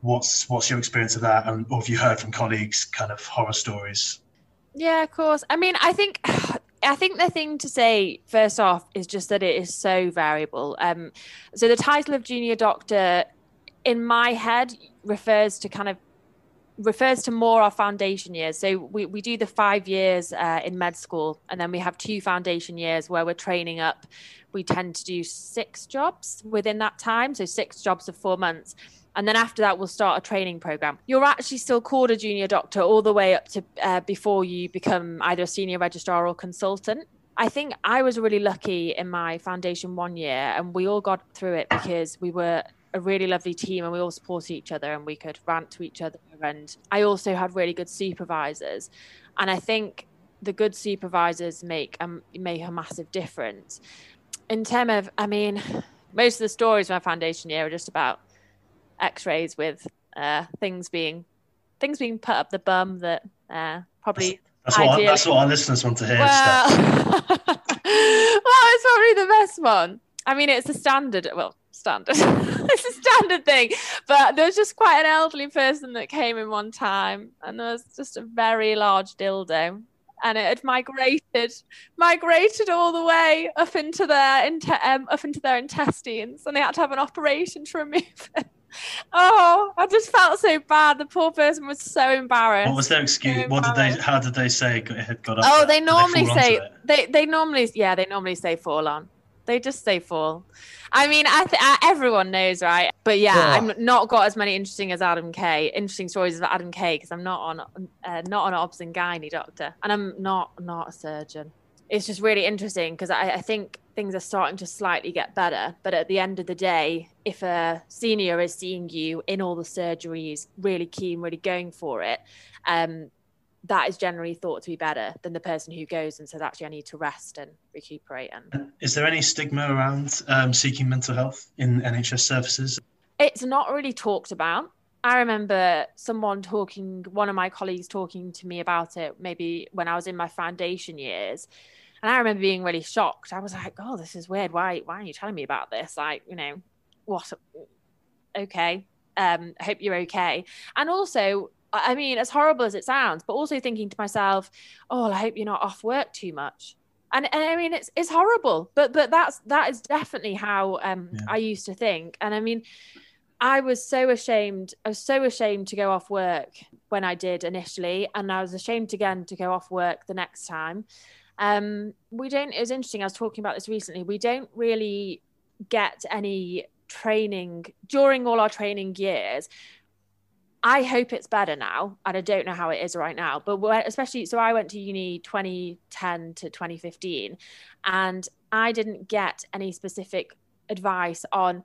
What's what's your experience of that, and or have you heard from colleagues kind of horror stories? Yeah, of course. I mean, I think I think the thing to say first off is just that it is so variable. Um, so the title of junior doctor, in my head, refers to kind of refers to more our foundation years. So we, we do the five years uh, in med school, and then we have two foundation years where we're training up. We tend to do six jobs within that time, so six jobs of four months. And then after that, we'll start a training program. You're actually still called a junior doctor all the way up to uh, before you become either a senior registrar or consultant. I think I was really lucky in my foundation one year, and we all got through it because we were a really lovely team and we all supported each other and we could rant to each other. And I also had really good supervisors. And I think the good supervisors make um, make a massive difference. In terms of, I mean, most of the stories from my foundation year are just about X-rays with uh, things being things being put up the bum that uh, probably. That's, that's what, that's what our listeners want to hear. Well, well, it's probably the best one. I mean, it's a standard. Well, standard. it's a standard thing. But there was just quite an elderly person that came in one time, and there was just a very large dildo, and it had migrated, migrated all the way up into their into, um, up into their intestines, and they had to have an operation to remove it oh, I just felt so bad. The poor person was so embarrassed. What was their excuse? So what did they? How did they say it had got up? Oh, there? they normally they say they they normally yeah they normally say fall on. They just say fall. I mean, I th- everyone knows, right? But yeah, yeah, I'm not got as many interesting as Adam Kay. Interesting stories of Adam Kay because I'm not on uh, not on obs and gynae doctor, and I'm not not a surgeon. It's just really interesting because I, I think things are starting to slightly get better. But at the end of the day, if a senior is seeing you in all the surgeries, really keen, really going for it, um, that is generally thought to be better than the person who goes and says, actually, I need to rest and recuperate. And is there any stigma around um, seeking mental health in NHS services? It's not really talked about. I remember someone talking, one of my colleagues talking to me about it, maybe when I was in my foundation years. And I remember being really shocked. I was like, "Oh, this is weird. Why? Why are you telling me about this? Like, you know, what? Okay. Um, I hope you're okay." And also, I mean, as horrible as it sounds, but also thinking to myself, "Oh, I hope you're not off work too much." and, and I mean it's it's horrible, but but that's that is definitely how um, yeah. I used to think. And I mean, I was so ashamed. I was so ashamed to go off work when I did initially, and I was ashamed again to go off work the next time. Um, we don't. It was interesting. I was talking about this recently. We don't really get any training during all our training years. I hope it's better now, and I don't know how it is right now. But especially, so I went to uni 2010 to 2015, and I didn't get any specific advice on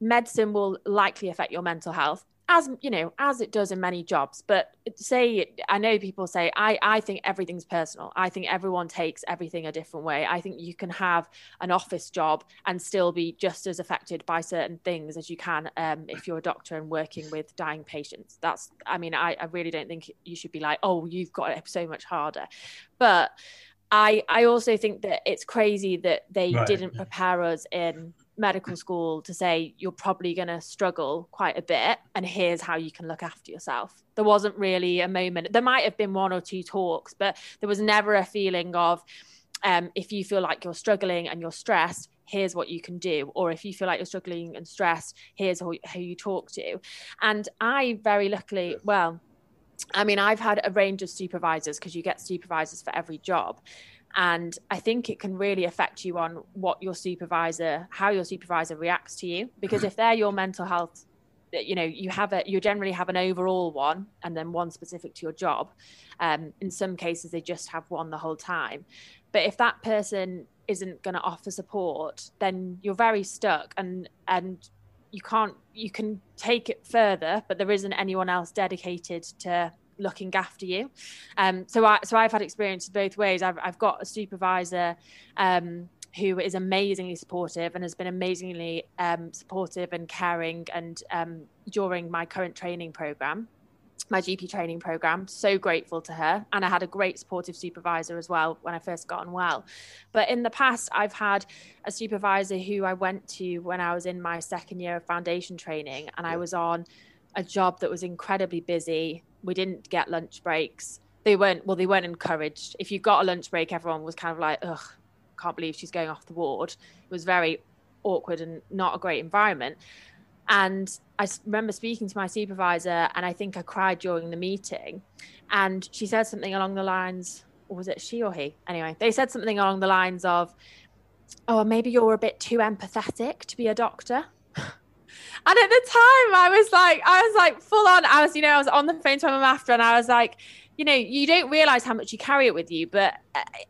medicine will likely affect your mental health as you know as it does in many jobs but say i know people say i i think everything's personal. I think everyone takes everything a different way. I think you can have an office job and still be just as affected by certain things as you can um, if you're a doctor and working with dying patients. That's i mean I, I really don't think you should be like oh you've got it so much harder. But i i also think that it's crazy that they right. didn't prepare us in medical school to say you're probably going to struggle quite a bit and here's how you can look after yourself. There wasn't really a moment. There might have been one or two talks but there was never a feeling of um, if you feel like you're struggling and you're stressed here's what you can do. Or if you feel like you're struggling and stressed here's who, who you talk to. And i very luckily well i mean i've had a range of supervisors because you get supervisors for every job and i think it can really affect you on what your supervisor how your supervisor reacts to you. Because if they're your mental health you know you have a you generally have an overall one and then one specific to your job. Um, in some cases they just have one the whole time. But if that person isn't going to offer support then you're very stuck and and you can't you can take it further but there isn't anyone else dedicated to looking after you. Um, so I so I've had experience both ways. I've I've got a supervisor um, who is amazingly supportive and has been amazingly um, supportive and caring and um, during my current training program my GP training program. So grateful to her. And I had a great supportive supervisor as well when I first got on well. But in the past, I've had a supervisor who I went to when I was in my second year of foundation training and I was on a job that was incredibly busy we didn't get lunch breaks. They weren't well, they weren't encouraged. If you got a lunch break, everyone was kind of like, ugh, can't believe she's going off the ward. It was very awkward and not a great environment. And I remember speaking to my supervisor, and I think I cried during the meeting. And she said something along the lines, or was it she or he? Anyway, they said something along the lines of, Oh, maybe you're a bit too empathetic to be a doctor. And at the time, I was like, I was like full on. I was, you know, I was on the phone to my mum after, and I was like, you know, you don't realize how much you carry it with you. But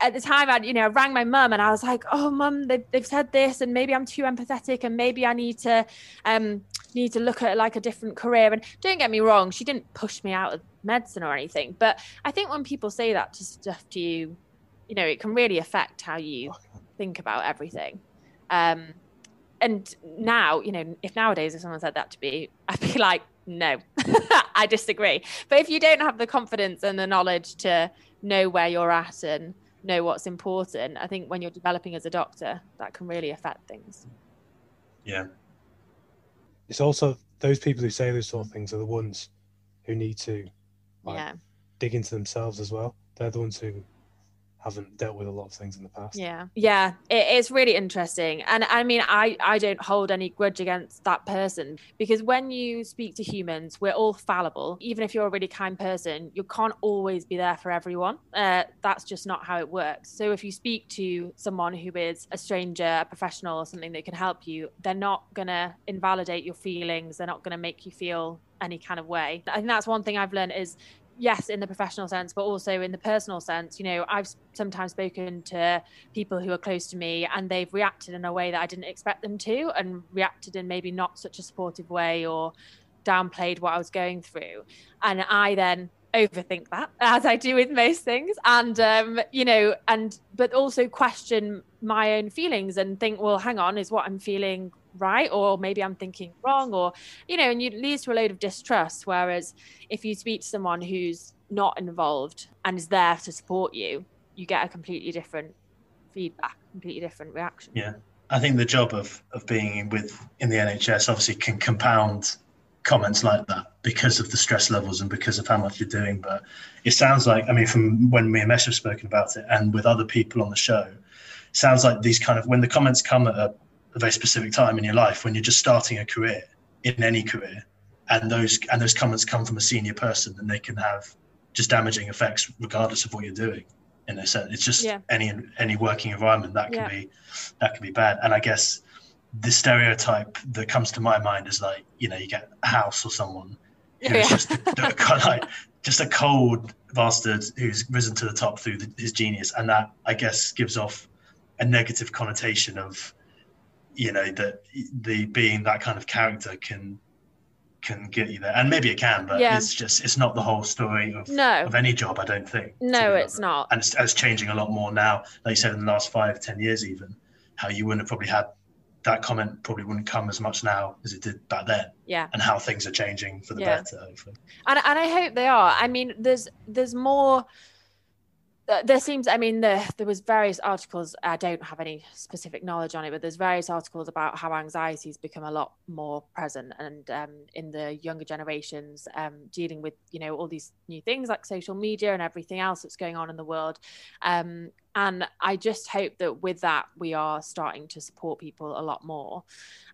at the time, I, you know, I rang my mum and I was like, oh, mum, they've, they've said this, and maybe I'm too empathetic, and maybe I need to, um, need to look at like a different career. And don't get me wrong, she didn't push me out of medicine or anything. But I think when people say that to stuff to you, you know, it can really affect how you think about everything. Um, and now, you know, if nowadays if someone said that to me, I'd be like, no, I disagree. But if you don't have the confidence and the knowledge to know where you're at and know what's important, I think when you're developing as a doctor, that can really affect things. Yeah. It's also those people who say those sort of things are the ones who need to like, yeah. dig into themselves as well. They're the ones who haven't dealt with a lot of things in the past. Yeah, yeah, it, it's really interesting, and I mean, I I don't hold any grudge against that person because when you speak to humans, we're all fallible. Even if you're a really kind person, you can't always be there for everyone. Uh, that's just not how it works. So if you speak to someone who is a stranger, a professional, or something that can help you, they're not gonna invalidate your feelings. They're not gonna make you feel any kind of way. I think that's one thing I've learned is yes in the professional sense but also in the personal sense. You know i've sometimes spoken to people who are close to me and they've reacted in a way that i didn't expect them to and reacted in maybe not such a supportive way or downplayed what i was going through. And i then overthink that as i do with most things and um you know and but also question my own feelings and think well hang on is what i'm feeling right or maybe i'm thinking wrong or you know and it leads to a load of distrust. Whereas if you speak to someone who's not involved and is there to support you you get a completely different feedback completely different reaction. Yeah. I think the job of of being with in the nhs obviously can compound comments like that because of the stress levels and because of how much you're doing. But it sounds like i mean from when me and mesh have spoken about it and with other people on the show sounds like these kind of when the comments come at a, a very specific time in your life when you're just starting a career in any career and those and those comments come from a senior person and they can have just damaging effects regardless of what you're doing in a sense it's just Yeah. any any working environment that can Yeah. be that can be bad and i guess the stereotype that comes to my mind is like you know you get a house or someone who's Yeah. just a, kind of like just a cold bastard who's risen to the top through the, his genius and that i guess gives off a negative connotation of you know that the being that kind of character can can get you there and maybe it can but Yeah. it's just it's not the whole story of, No. of any job i don't think No, it's not. and it's, it's changing a lot more now like you said in the last five ten years even how you wouldn't have probably had that comment probably wouldn't come as much now as it did back then Yeah. and how things are changing for the Yeah. better hopefully and and I hope they are. I mean, there's there's more. There seems, I mean, there there was various articles. I don't have any specific knowledge on it, but there's various articles about how anxiety has become a lot more present, and um, in the younger generations, um, dealing with you know all these new things like social media and everything else that's going on in the world. Um, and I just hope that with that we are starting to support people a lot more.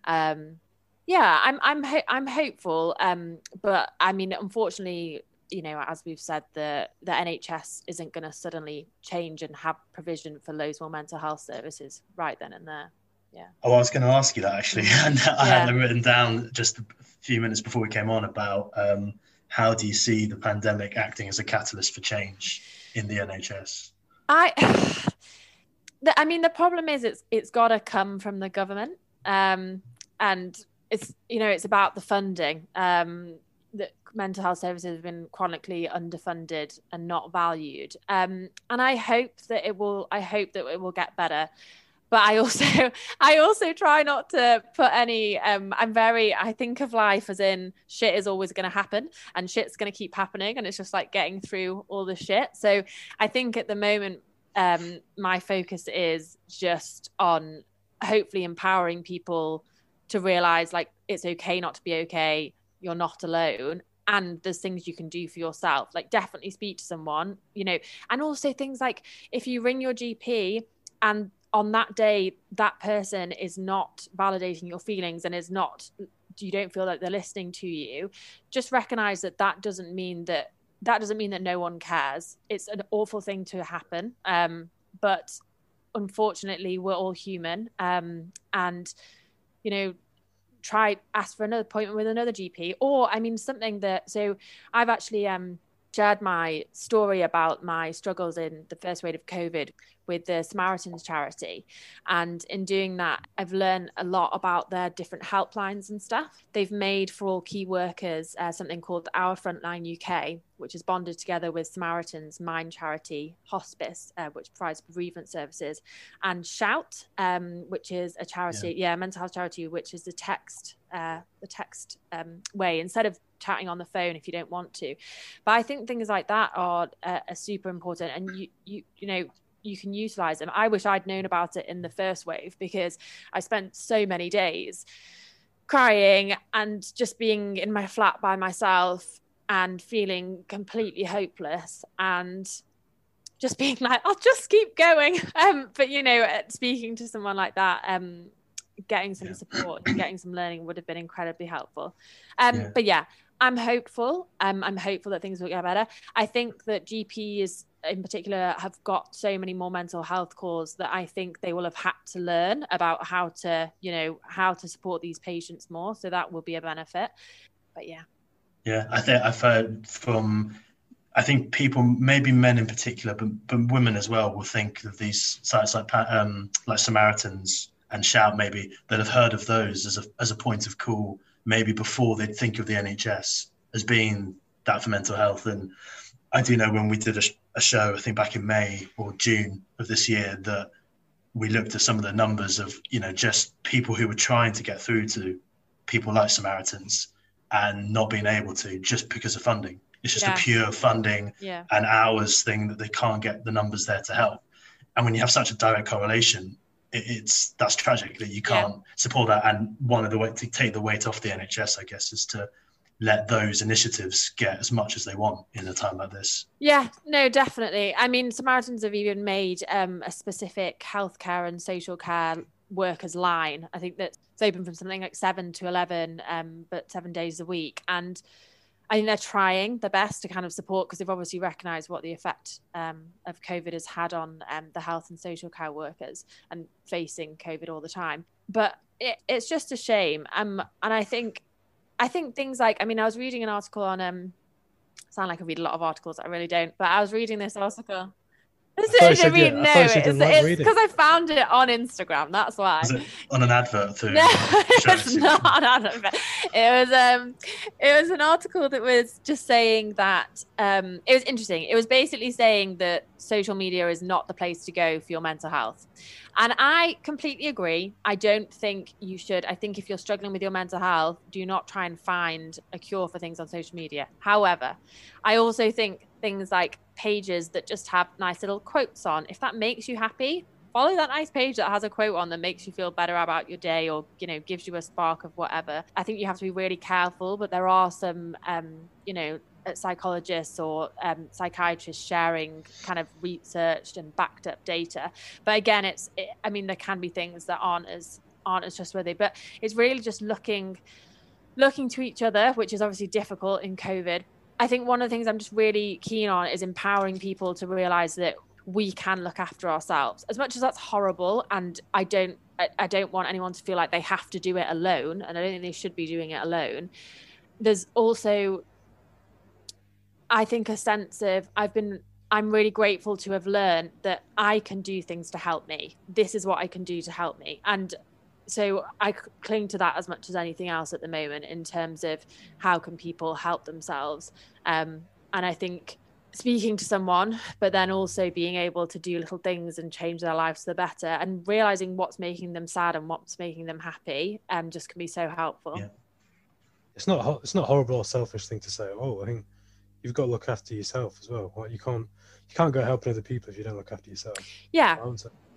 Um, yeah, I'm I'm ho- I'm hopeful, um, but I mean, unfortunately, you know, as we've said, the the NHS isn't going to suddenly change and have provision for loads more mental health services right then and there. Yeah. Oh, I was going to ask you that actually, and I had Yeah. it written down just a few minutes before we came on about um, how do you see the pandemic acting as a catalyst for change in the NHS? I, the, I mean, the problem is it's it's got to come from the government, um, and it's you know it's about the funding. Um, mental health services have been chronically underfunded and not valued, um, and I hope that it will. I hope that it will get better. But I also, I also try not to put any. Um, I'm very. I think of life as in shit is always going to happen, and shit's going to keep happening, and it's just like getting through all the shit. So I think at the moment, um, my focus is just on hopefully empowering people to realize like it's okay not to be okay. You're not alone. And there's things you can do for yourself. Like definitely speak to someone, you know, and also things like if you ring your GP and on that day that person is not validating your feelings and is not you don't feel like they're listening to you just recognize that that doesn't mean that that doesn't mean that no one cares. It's an awful thing to happen. Um, but unfortunately, we're all human. Um, and, you know, try ask for another appointment with another GP. Or, I mean, something that, so I've actually um, shared my story about my struggles in the first wave of COVID with the Samaritans charity. And in doing that, I've learned a lot about their different helplines and stuff. They've made for all key workers uh, something called Our Frontline UK, which is bonded together with Samaritans Mind Charity Hospice, uh, which provides bereavement services, and Shout, um, which is a charity, yeah. mental health charity, which is the text, uh, the text um, way instead of chatting on the phone if you don't want to. But I think things like that are, uh, are super important, and you you you know you can utilize them. I wish I'd known about it in the first wave because I spent so many days crying and just being in my flat by myself and feeling completely hopeless and just being like I'll just keep going um but you know speaking to someone like that um getting some Yeah. support getting some learning would have been incredibly helpful um Yeah. but yeah I'm hopeful um I'm hopeful that things will get better I think that GPs in particular have got so many more mental health calls that I think they will have had to learn about how to, you know, how to support these patients more. So that will be a benefit. But yeah. Yeah, I think I've heard from, I think people, maybe men in particular, but, but women as well, will think of these sites like um, like Samaritans and Shout, maybe that have heard of those as a as a point of call, maybe before they'd think of the NHS as being that for mental health. And I do know when we did a, a show, I think back in May or June of this year, that we looked at some of the numbers of you know just people who were trying to get through to people like Samaritans and not being able to just because of funding. It's just Yeah. a pure funding Yeah. and hours thing that they can't get the numbers there to help. And when you have such a direct correlation, it, it's that's tragic that you can't support that. And one of the way to take the weight off the NHS, I guess, is to let those initiatives get as much as they want in a time like this. Yeah, no, definitely. I mean, Samaritans have even made um, a specific healthcare and social care workers line. I think that's open from something like seven to eleven, um, but seven days a week. And I think they're trying their best to kind of support because they've obviously recognised what the effect um, of COVID has had on um, the health and social care workers and facing COVID all the time. But it, it's just a shame. Um, and I think, I think things like, I mean, I was reading an article on, um, sound like I read a lot of articles. I really don't, but I was reading this article I I read, no, it's because I found it on Instagram. That's why. Is it on an advert too? No, it's not an advert. It was um, it was an article that was just saying that um, it was interesting. It was basically saying that social media is not the place to go for your mental health, and I completely agree. I don't think you should. I think if you're struggling with your mental health, do not try and find a cure for things on social media. However, I also think things like pages that just have nice little quotes on. If that makes you happy, follow that nice page that has a quote on that makes you feel better about your day or you know gives you a spark of whatever i think you have to be really careful but there are some um, you know uh, psychologists or um, psychiatrists sharing kind of researched and backed up data but again it's it, i mean there can be things that aren't as aren't as trustworthy but it's really just looking looking to each other which is obviously difficult in covid I think one of the things I'm just really keen on is empowering people to realize that we can look after ourselves. As much as that's horrible, and I don't, I, don't want anyone to feel like they have to do it alone, and I don't think they should be doing it alone. There's also, I think, a sense of I've been. I'm really grateful to have learned that I can do things to help me. This is what I can do to help me. And so I cling to that as much as anything else at the moment in terms of how can people help themselves. Um, and I think speaking to someone, but then also being able to do little things and change their lives for the better, and realizing what's making them sad and what's making them happy, um, just can be so helpful. Yeah. It's not it's not horrible or selfish thing to say. Oh, I think you've got to look after yourself as well. Like you can't you can't go helping other people if you don't look after yourself. Yeah.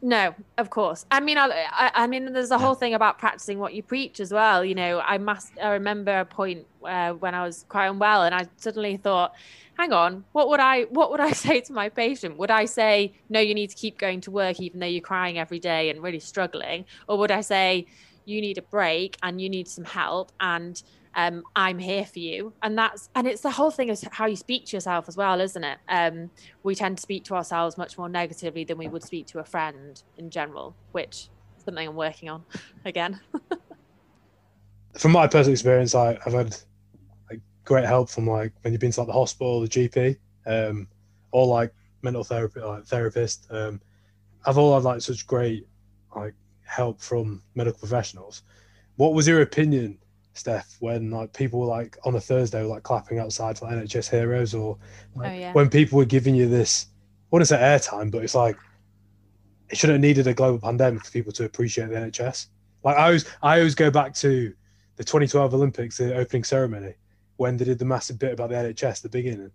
No, of course. I mean, I, I, mean, there's a whole thing about practicing what you preach as well. You know, I must. I remember a point uh, when I was quite unwell, and I suddenly thought, "Hang on, what would I, what would I say to my patient? Would I say, no, you need to keep going to work even though you're crying every day and really struggling, or would I say, you need a break and you need some help and um, I'm here for you. And that's and it's the whole thing of how you speak to yourself as well, isn't it? Um, we tend to speak to ourselves much more negatively than we would speak to a friend in general, which is something I'm working on again. from my personal experience, I, have had like great help from like when you've been to like the hospital, the GP, um, or like mental therapy, like therapist. Um, I've all had like such great like help from medical professionals. What was your opinion Steph, when like people were like on a Thursday were like clapping outside for NHS heroes, or like, oh, yeah. when people were giving you this, I wouldn't say airtime, but it's like it should have needed a global pandemic for people to appreciate the NHS. Like I always, I always go back to the 2012 Olympics, the opening ceremony, when they did the massive bit about the NHS at the beginning.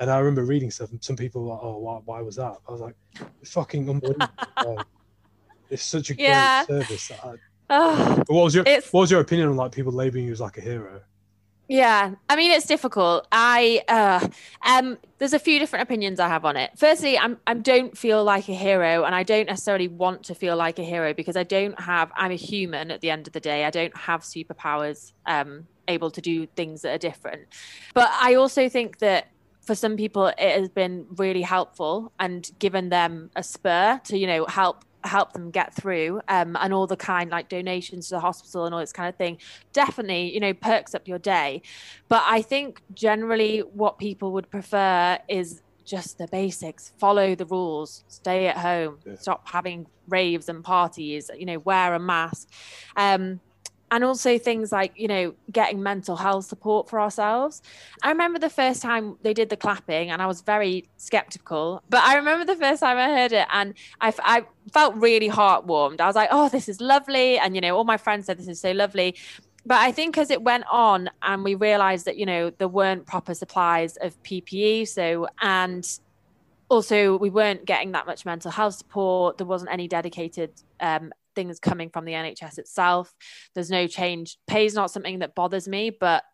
And I remember reading stuff, and some people were like, "Oh, why, why was that?" I was like, "It's fucking unbelievable." it's such a yeah. great service that I, what was your What was your opinion on like people labeling you as like a hero? Yeah, I mean it's difficult. I uh, um, there's a few different opinions I have on it. Firstly, I'm I don't feel like a hero, and I don't necessarily want to feel like a hero because I don't have. I'm a human at the end of the day. I don't have superpowers. Um, able to do things that are different, but I also think that for some people it has been really helpful and given them a spur to you know help help them get through um, and all the kind like donations to the hospital and all this kind of thing definitely you know perks up your day. But i think generally what people would prefer is just the basics. Follow the rules. Stay at home. Yeah. stop having raves and parties. You know wear a mask. Um, and also things like you know getting mental health support for ourselves i remember the first time they did the clapping and i was very skeptical but i remember the first time i heard it and i, I felt really heartwarmed i was like oh this is lovely and you know all my friends said this is so lovely but I think as it went on and we realized that, you know, there weren't proper supplies of PPE. So, and also we weren't getting that much mental health support. There wasn't any dedicated um, things coming from the NHS itself. There's no change. Pay is not something that bothers me, but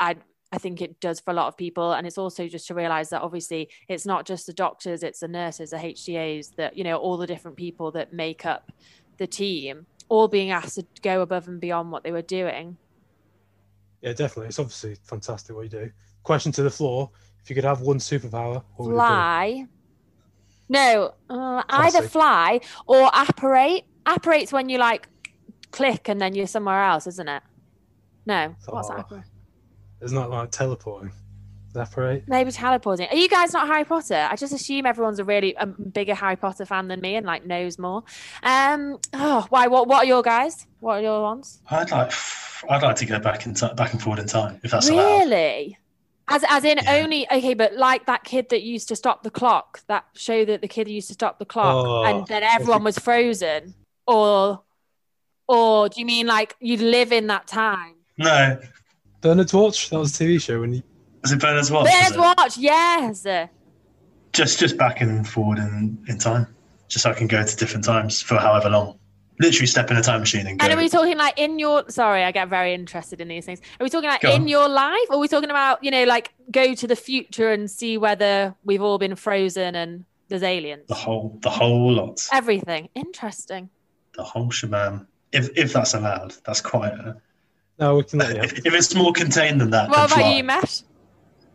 I I think it does for a lot of people. And it's also just to realize that obviously it's not just the doctors, it's the nurses, the HCAs, that, you know, all the different people that make up the team, all being asked to go above and beyond what they were doing. Yeah, definitely. It's obviously fantastic what you do. Question to the floor: If you could have one superpower, what would it Fly. No, uh, either fly or apparate. Apparate's when you like click and then you're somewhere else, isn't it? No. What's apparate? be? Isn't that like teleporting? Evaporate. Maybe teleporting. Are you guys not Harry Potter? I just assume everyone's a really um, bigger Harry Potter fan than me and like knows more. Um. Oh, why? What? What are your guys? What are your ones? I'd like, I'd like to go back in ti back and forward in time if that's allowed. Really? As as in Yeah. only okay, but like that kid that used to stop the clock. That show that the kid used to stop the clock, Oh, and then everyone was frozen. Or, or do you mean like you'd live in that time? No, Bernard's Watch. That was a TV show when you. is it Bernard's Watch? There's is watch. Yes. Just just back and forward in, in time, just so I can go to different times for however long. Literally step in a time machine and go. And are we talking like in your? Sorry, I get very interested in these things. Are we talking like in your life, or are we talking about you know like go to the future and see whether we've all been frozen and there's aliens? the whole the whole lot, Everything interesting. The whole shebang. If if that's allowed, that's quite. A, No, we can let you. if, if it's more contained than that, What then about fly. you, Mesh?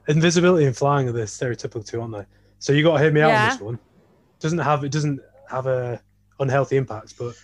Invisibility and flying are the stereotypical two, aren't they? So you got to hear me out Yeah. on this one. Doesn't have it doesn't have a unhealthy impact, but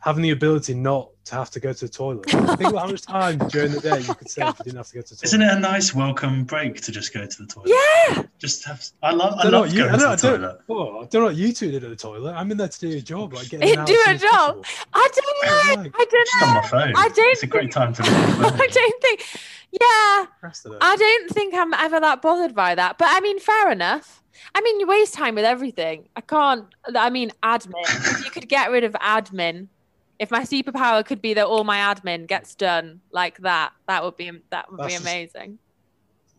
having the ability not to have to go to the toilet. Think about how much time during the day you could save if you didn't have to go to the toilet. Isn't it a nice welcome break to just go to the toilet? Yeah. Just have. I love. I don't love you, going I to don't, the I don't, toilet. oh, I don't know what you two did at the toilet. I'm in there to do a job, like getting in Do a job. possible. I don't know. Like, I don't Just on know. my phone. I don't It's a great time to look at. I don't think. Yeah, Rest of it. I don't think I'm ever that bothered by that. But I mean, fair enough. I mean, you waste time with everything. I can't. I mean, admin. if you could get rid of admin, if my superpower could be that all my admin gets done like that, that would be that would That's be just- amazing.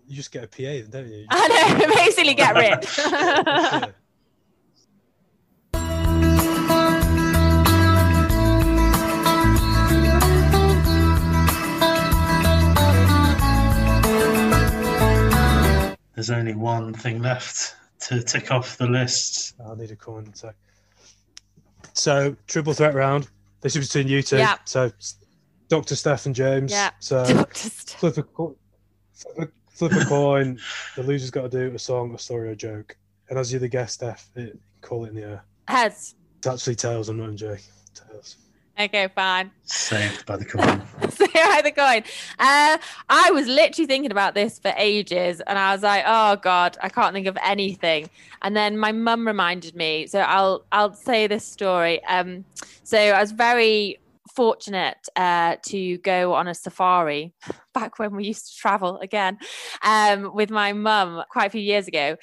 You just get a PA, then, don't you? I know. Basically, get rid. There's only one thing left to tick off the list. I'll need a coin. So, so triple threat round. This is between you two. Yeah. So, Doctor Steph and James. Yeah. So flip a flip a, flip a coin. The loser's got to do a song, a story, or a joke. And as you're the guest, Steph, it, you can call it in the air. Heads. It's actually tails. I'm not joking. Tails. Okay, fine. Saved by the coin. the coin. Uh, I was literally thinking about this for ages, and I was like, "Oh God, I can't think of anything." And then my mum reminded me, so I'll I'll say this story. Um, so I was very fortunate uh, to go on a safari back when we used to travel again um, with my mum quite a few years ago.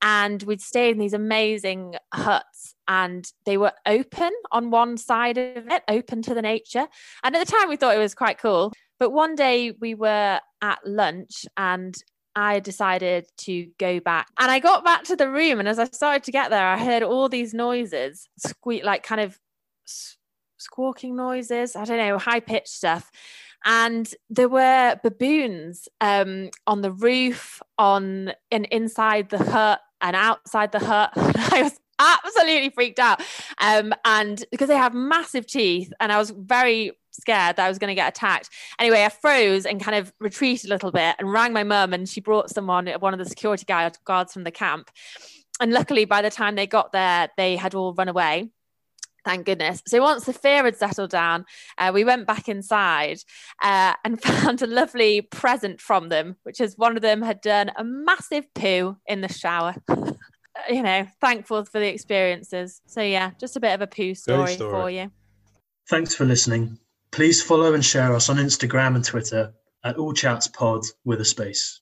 And we'd stay in these amazing huts, and they were open on one side of it, open to the nature. And at the time, we thought it was quite cool. But one day we were at lunch and I decided to go back. And I got back to the room. And as I started to get there, I heard all these noises squeak, like kind of squawking noises. I don't know, high pitched stuff. And there were baboons um, on the roof, on and inside the hut, and outside the hut. I was absolutely freaked out. Um, and because they have massive teeth, and I was very scared that I was going to get attacked. Anyway, I froze and kind of retreated a little bit and rang my mum, and she brought someone, one of the security guard, guards from the camp. And luckily, by the time they got there, they had all run away. Thank goodness. So once the fear had settled down, uh, we went back inside uh, and found a lovely present from them, which is one of them had done a massive poo in the shower. you know, thankful for the experiences. So yeah, just a bit of a poo story, story. for you. Thanks for listening. Please follow and share us on Instagram and Twitter at All Chats Pod with a space.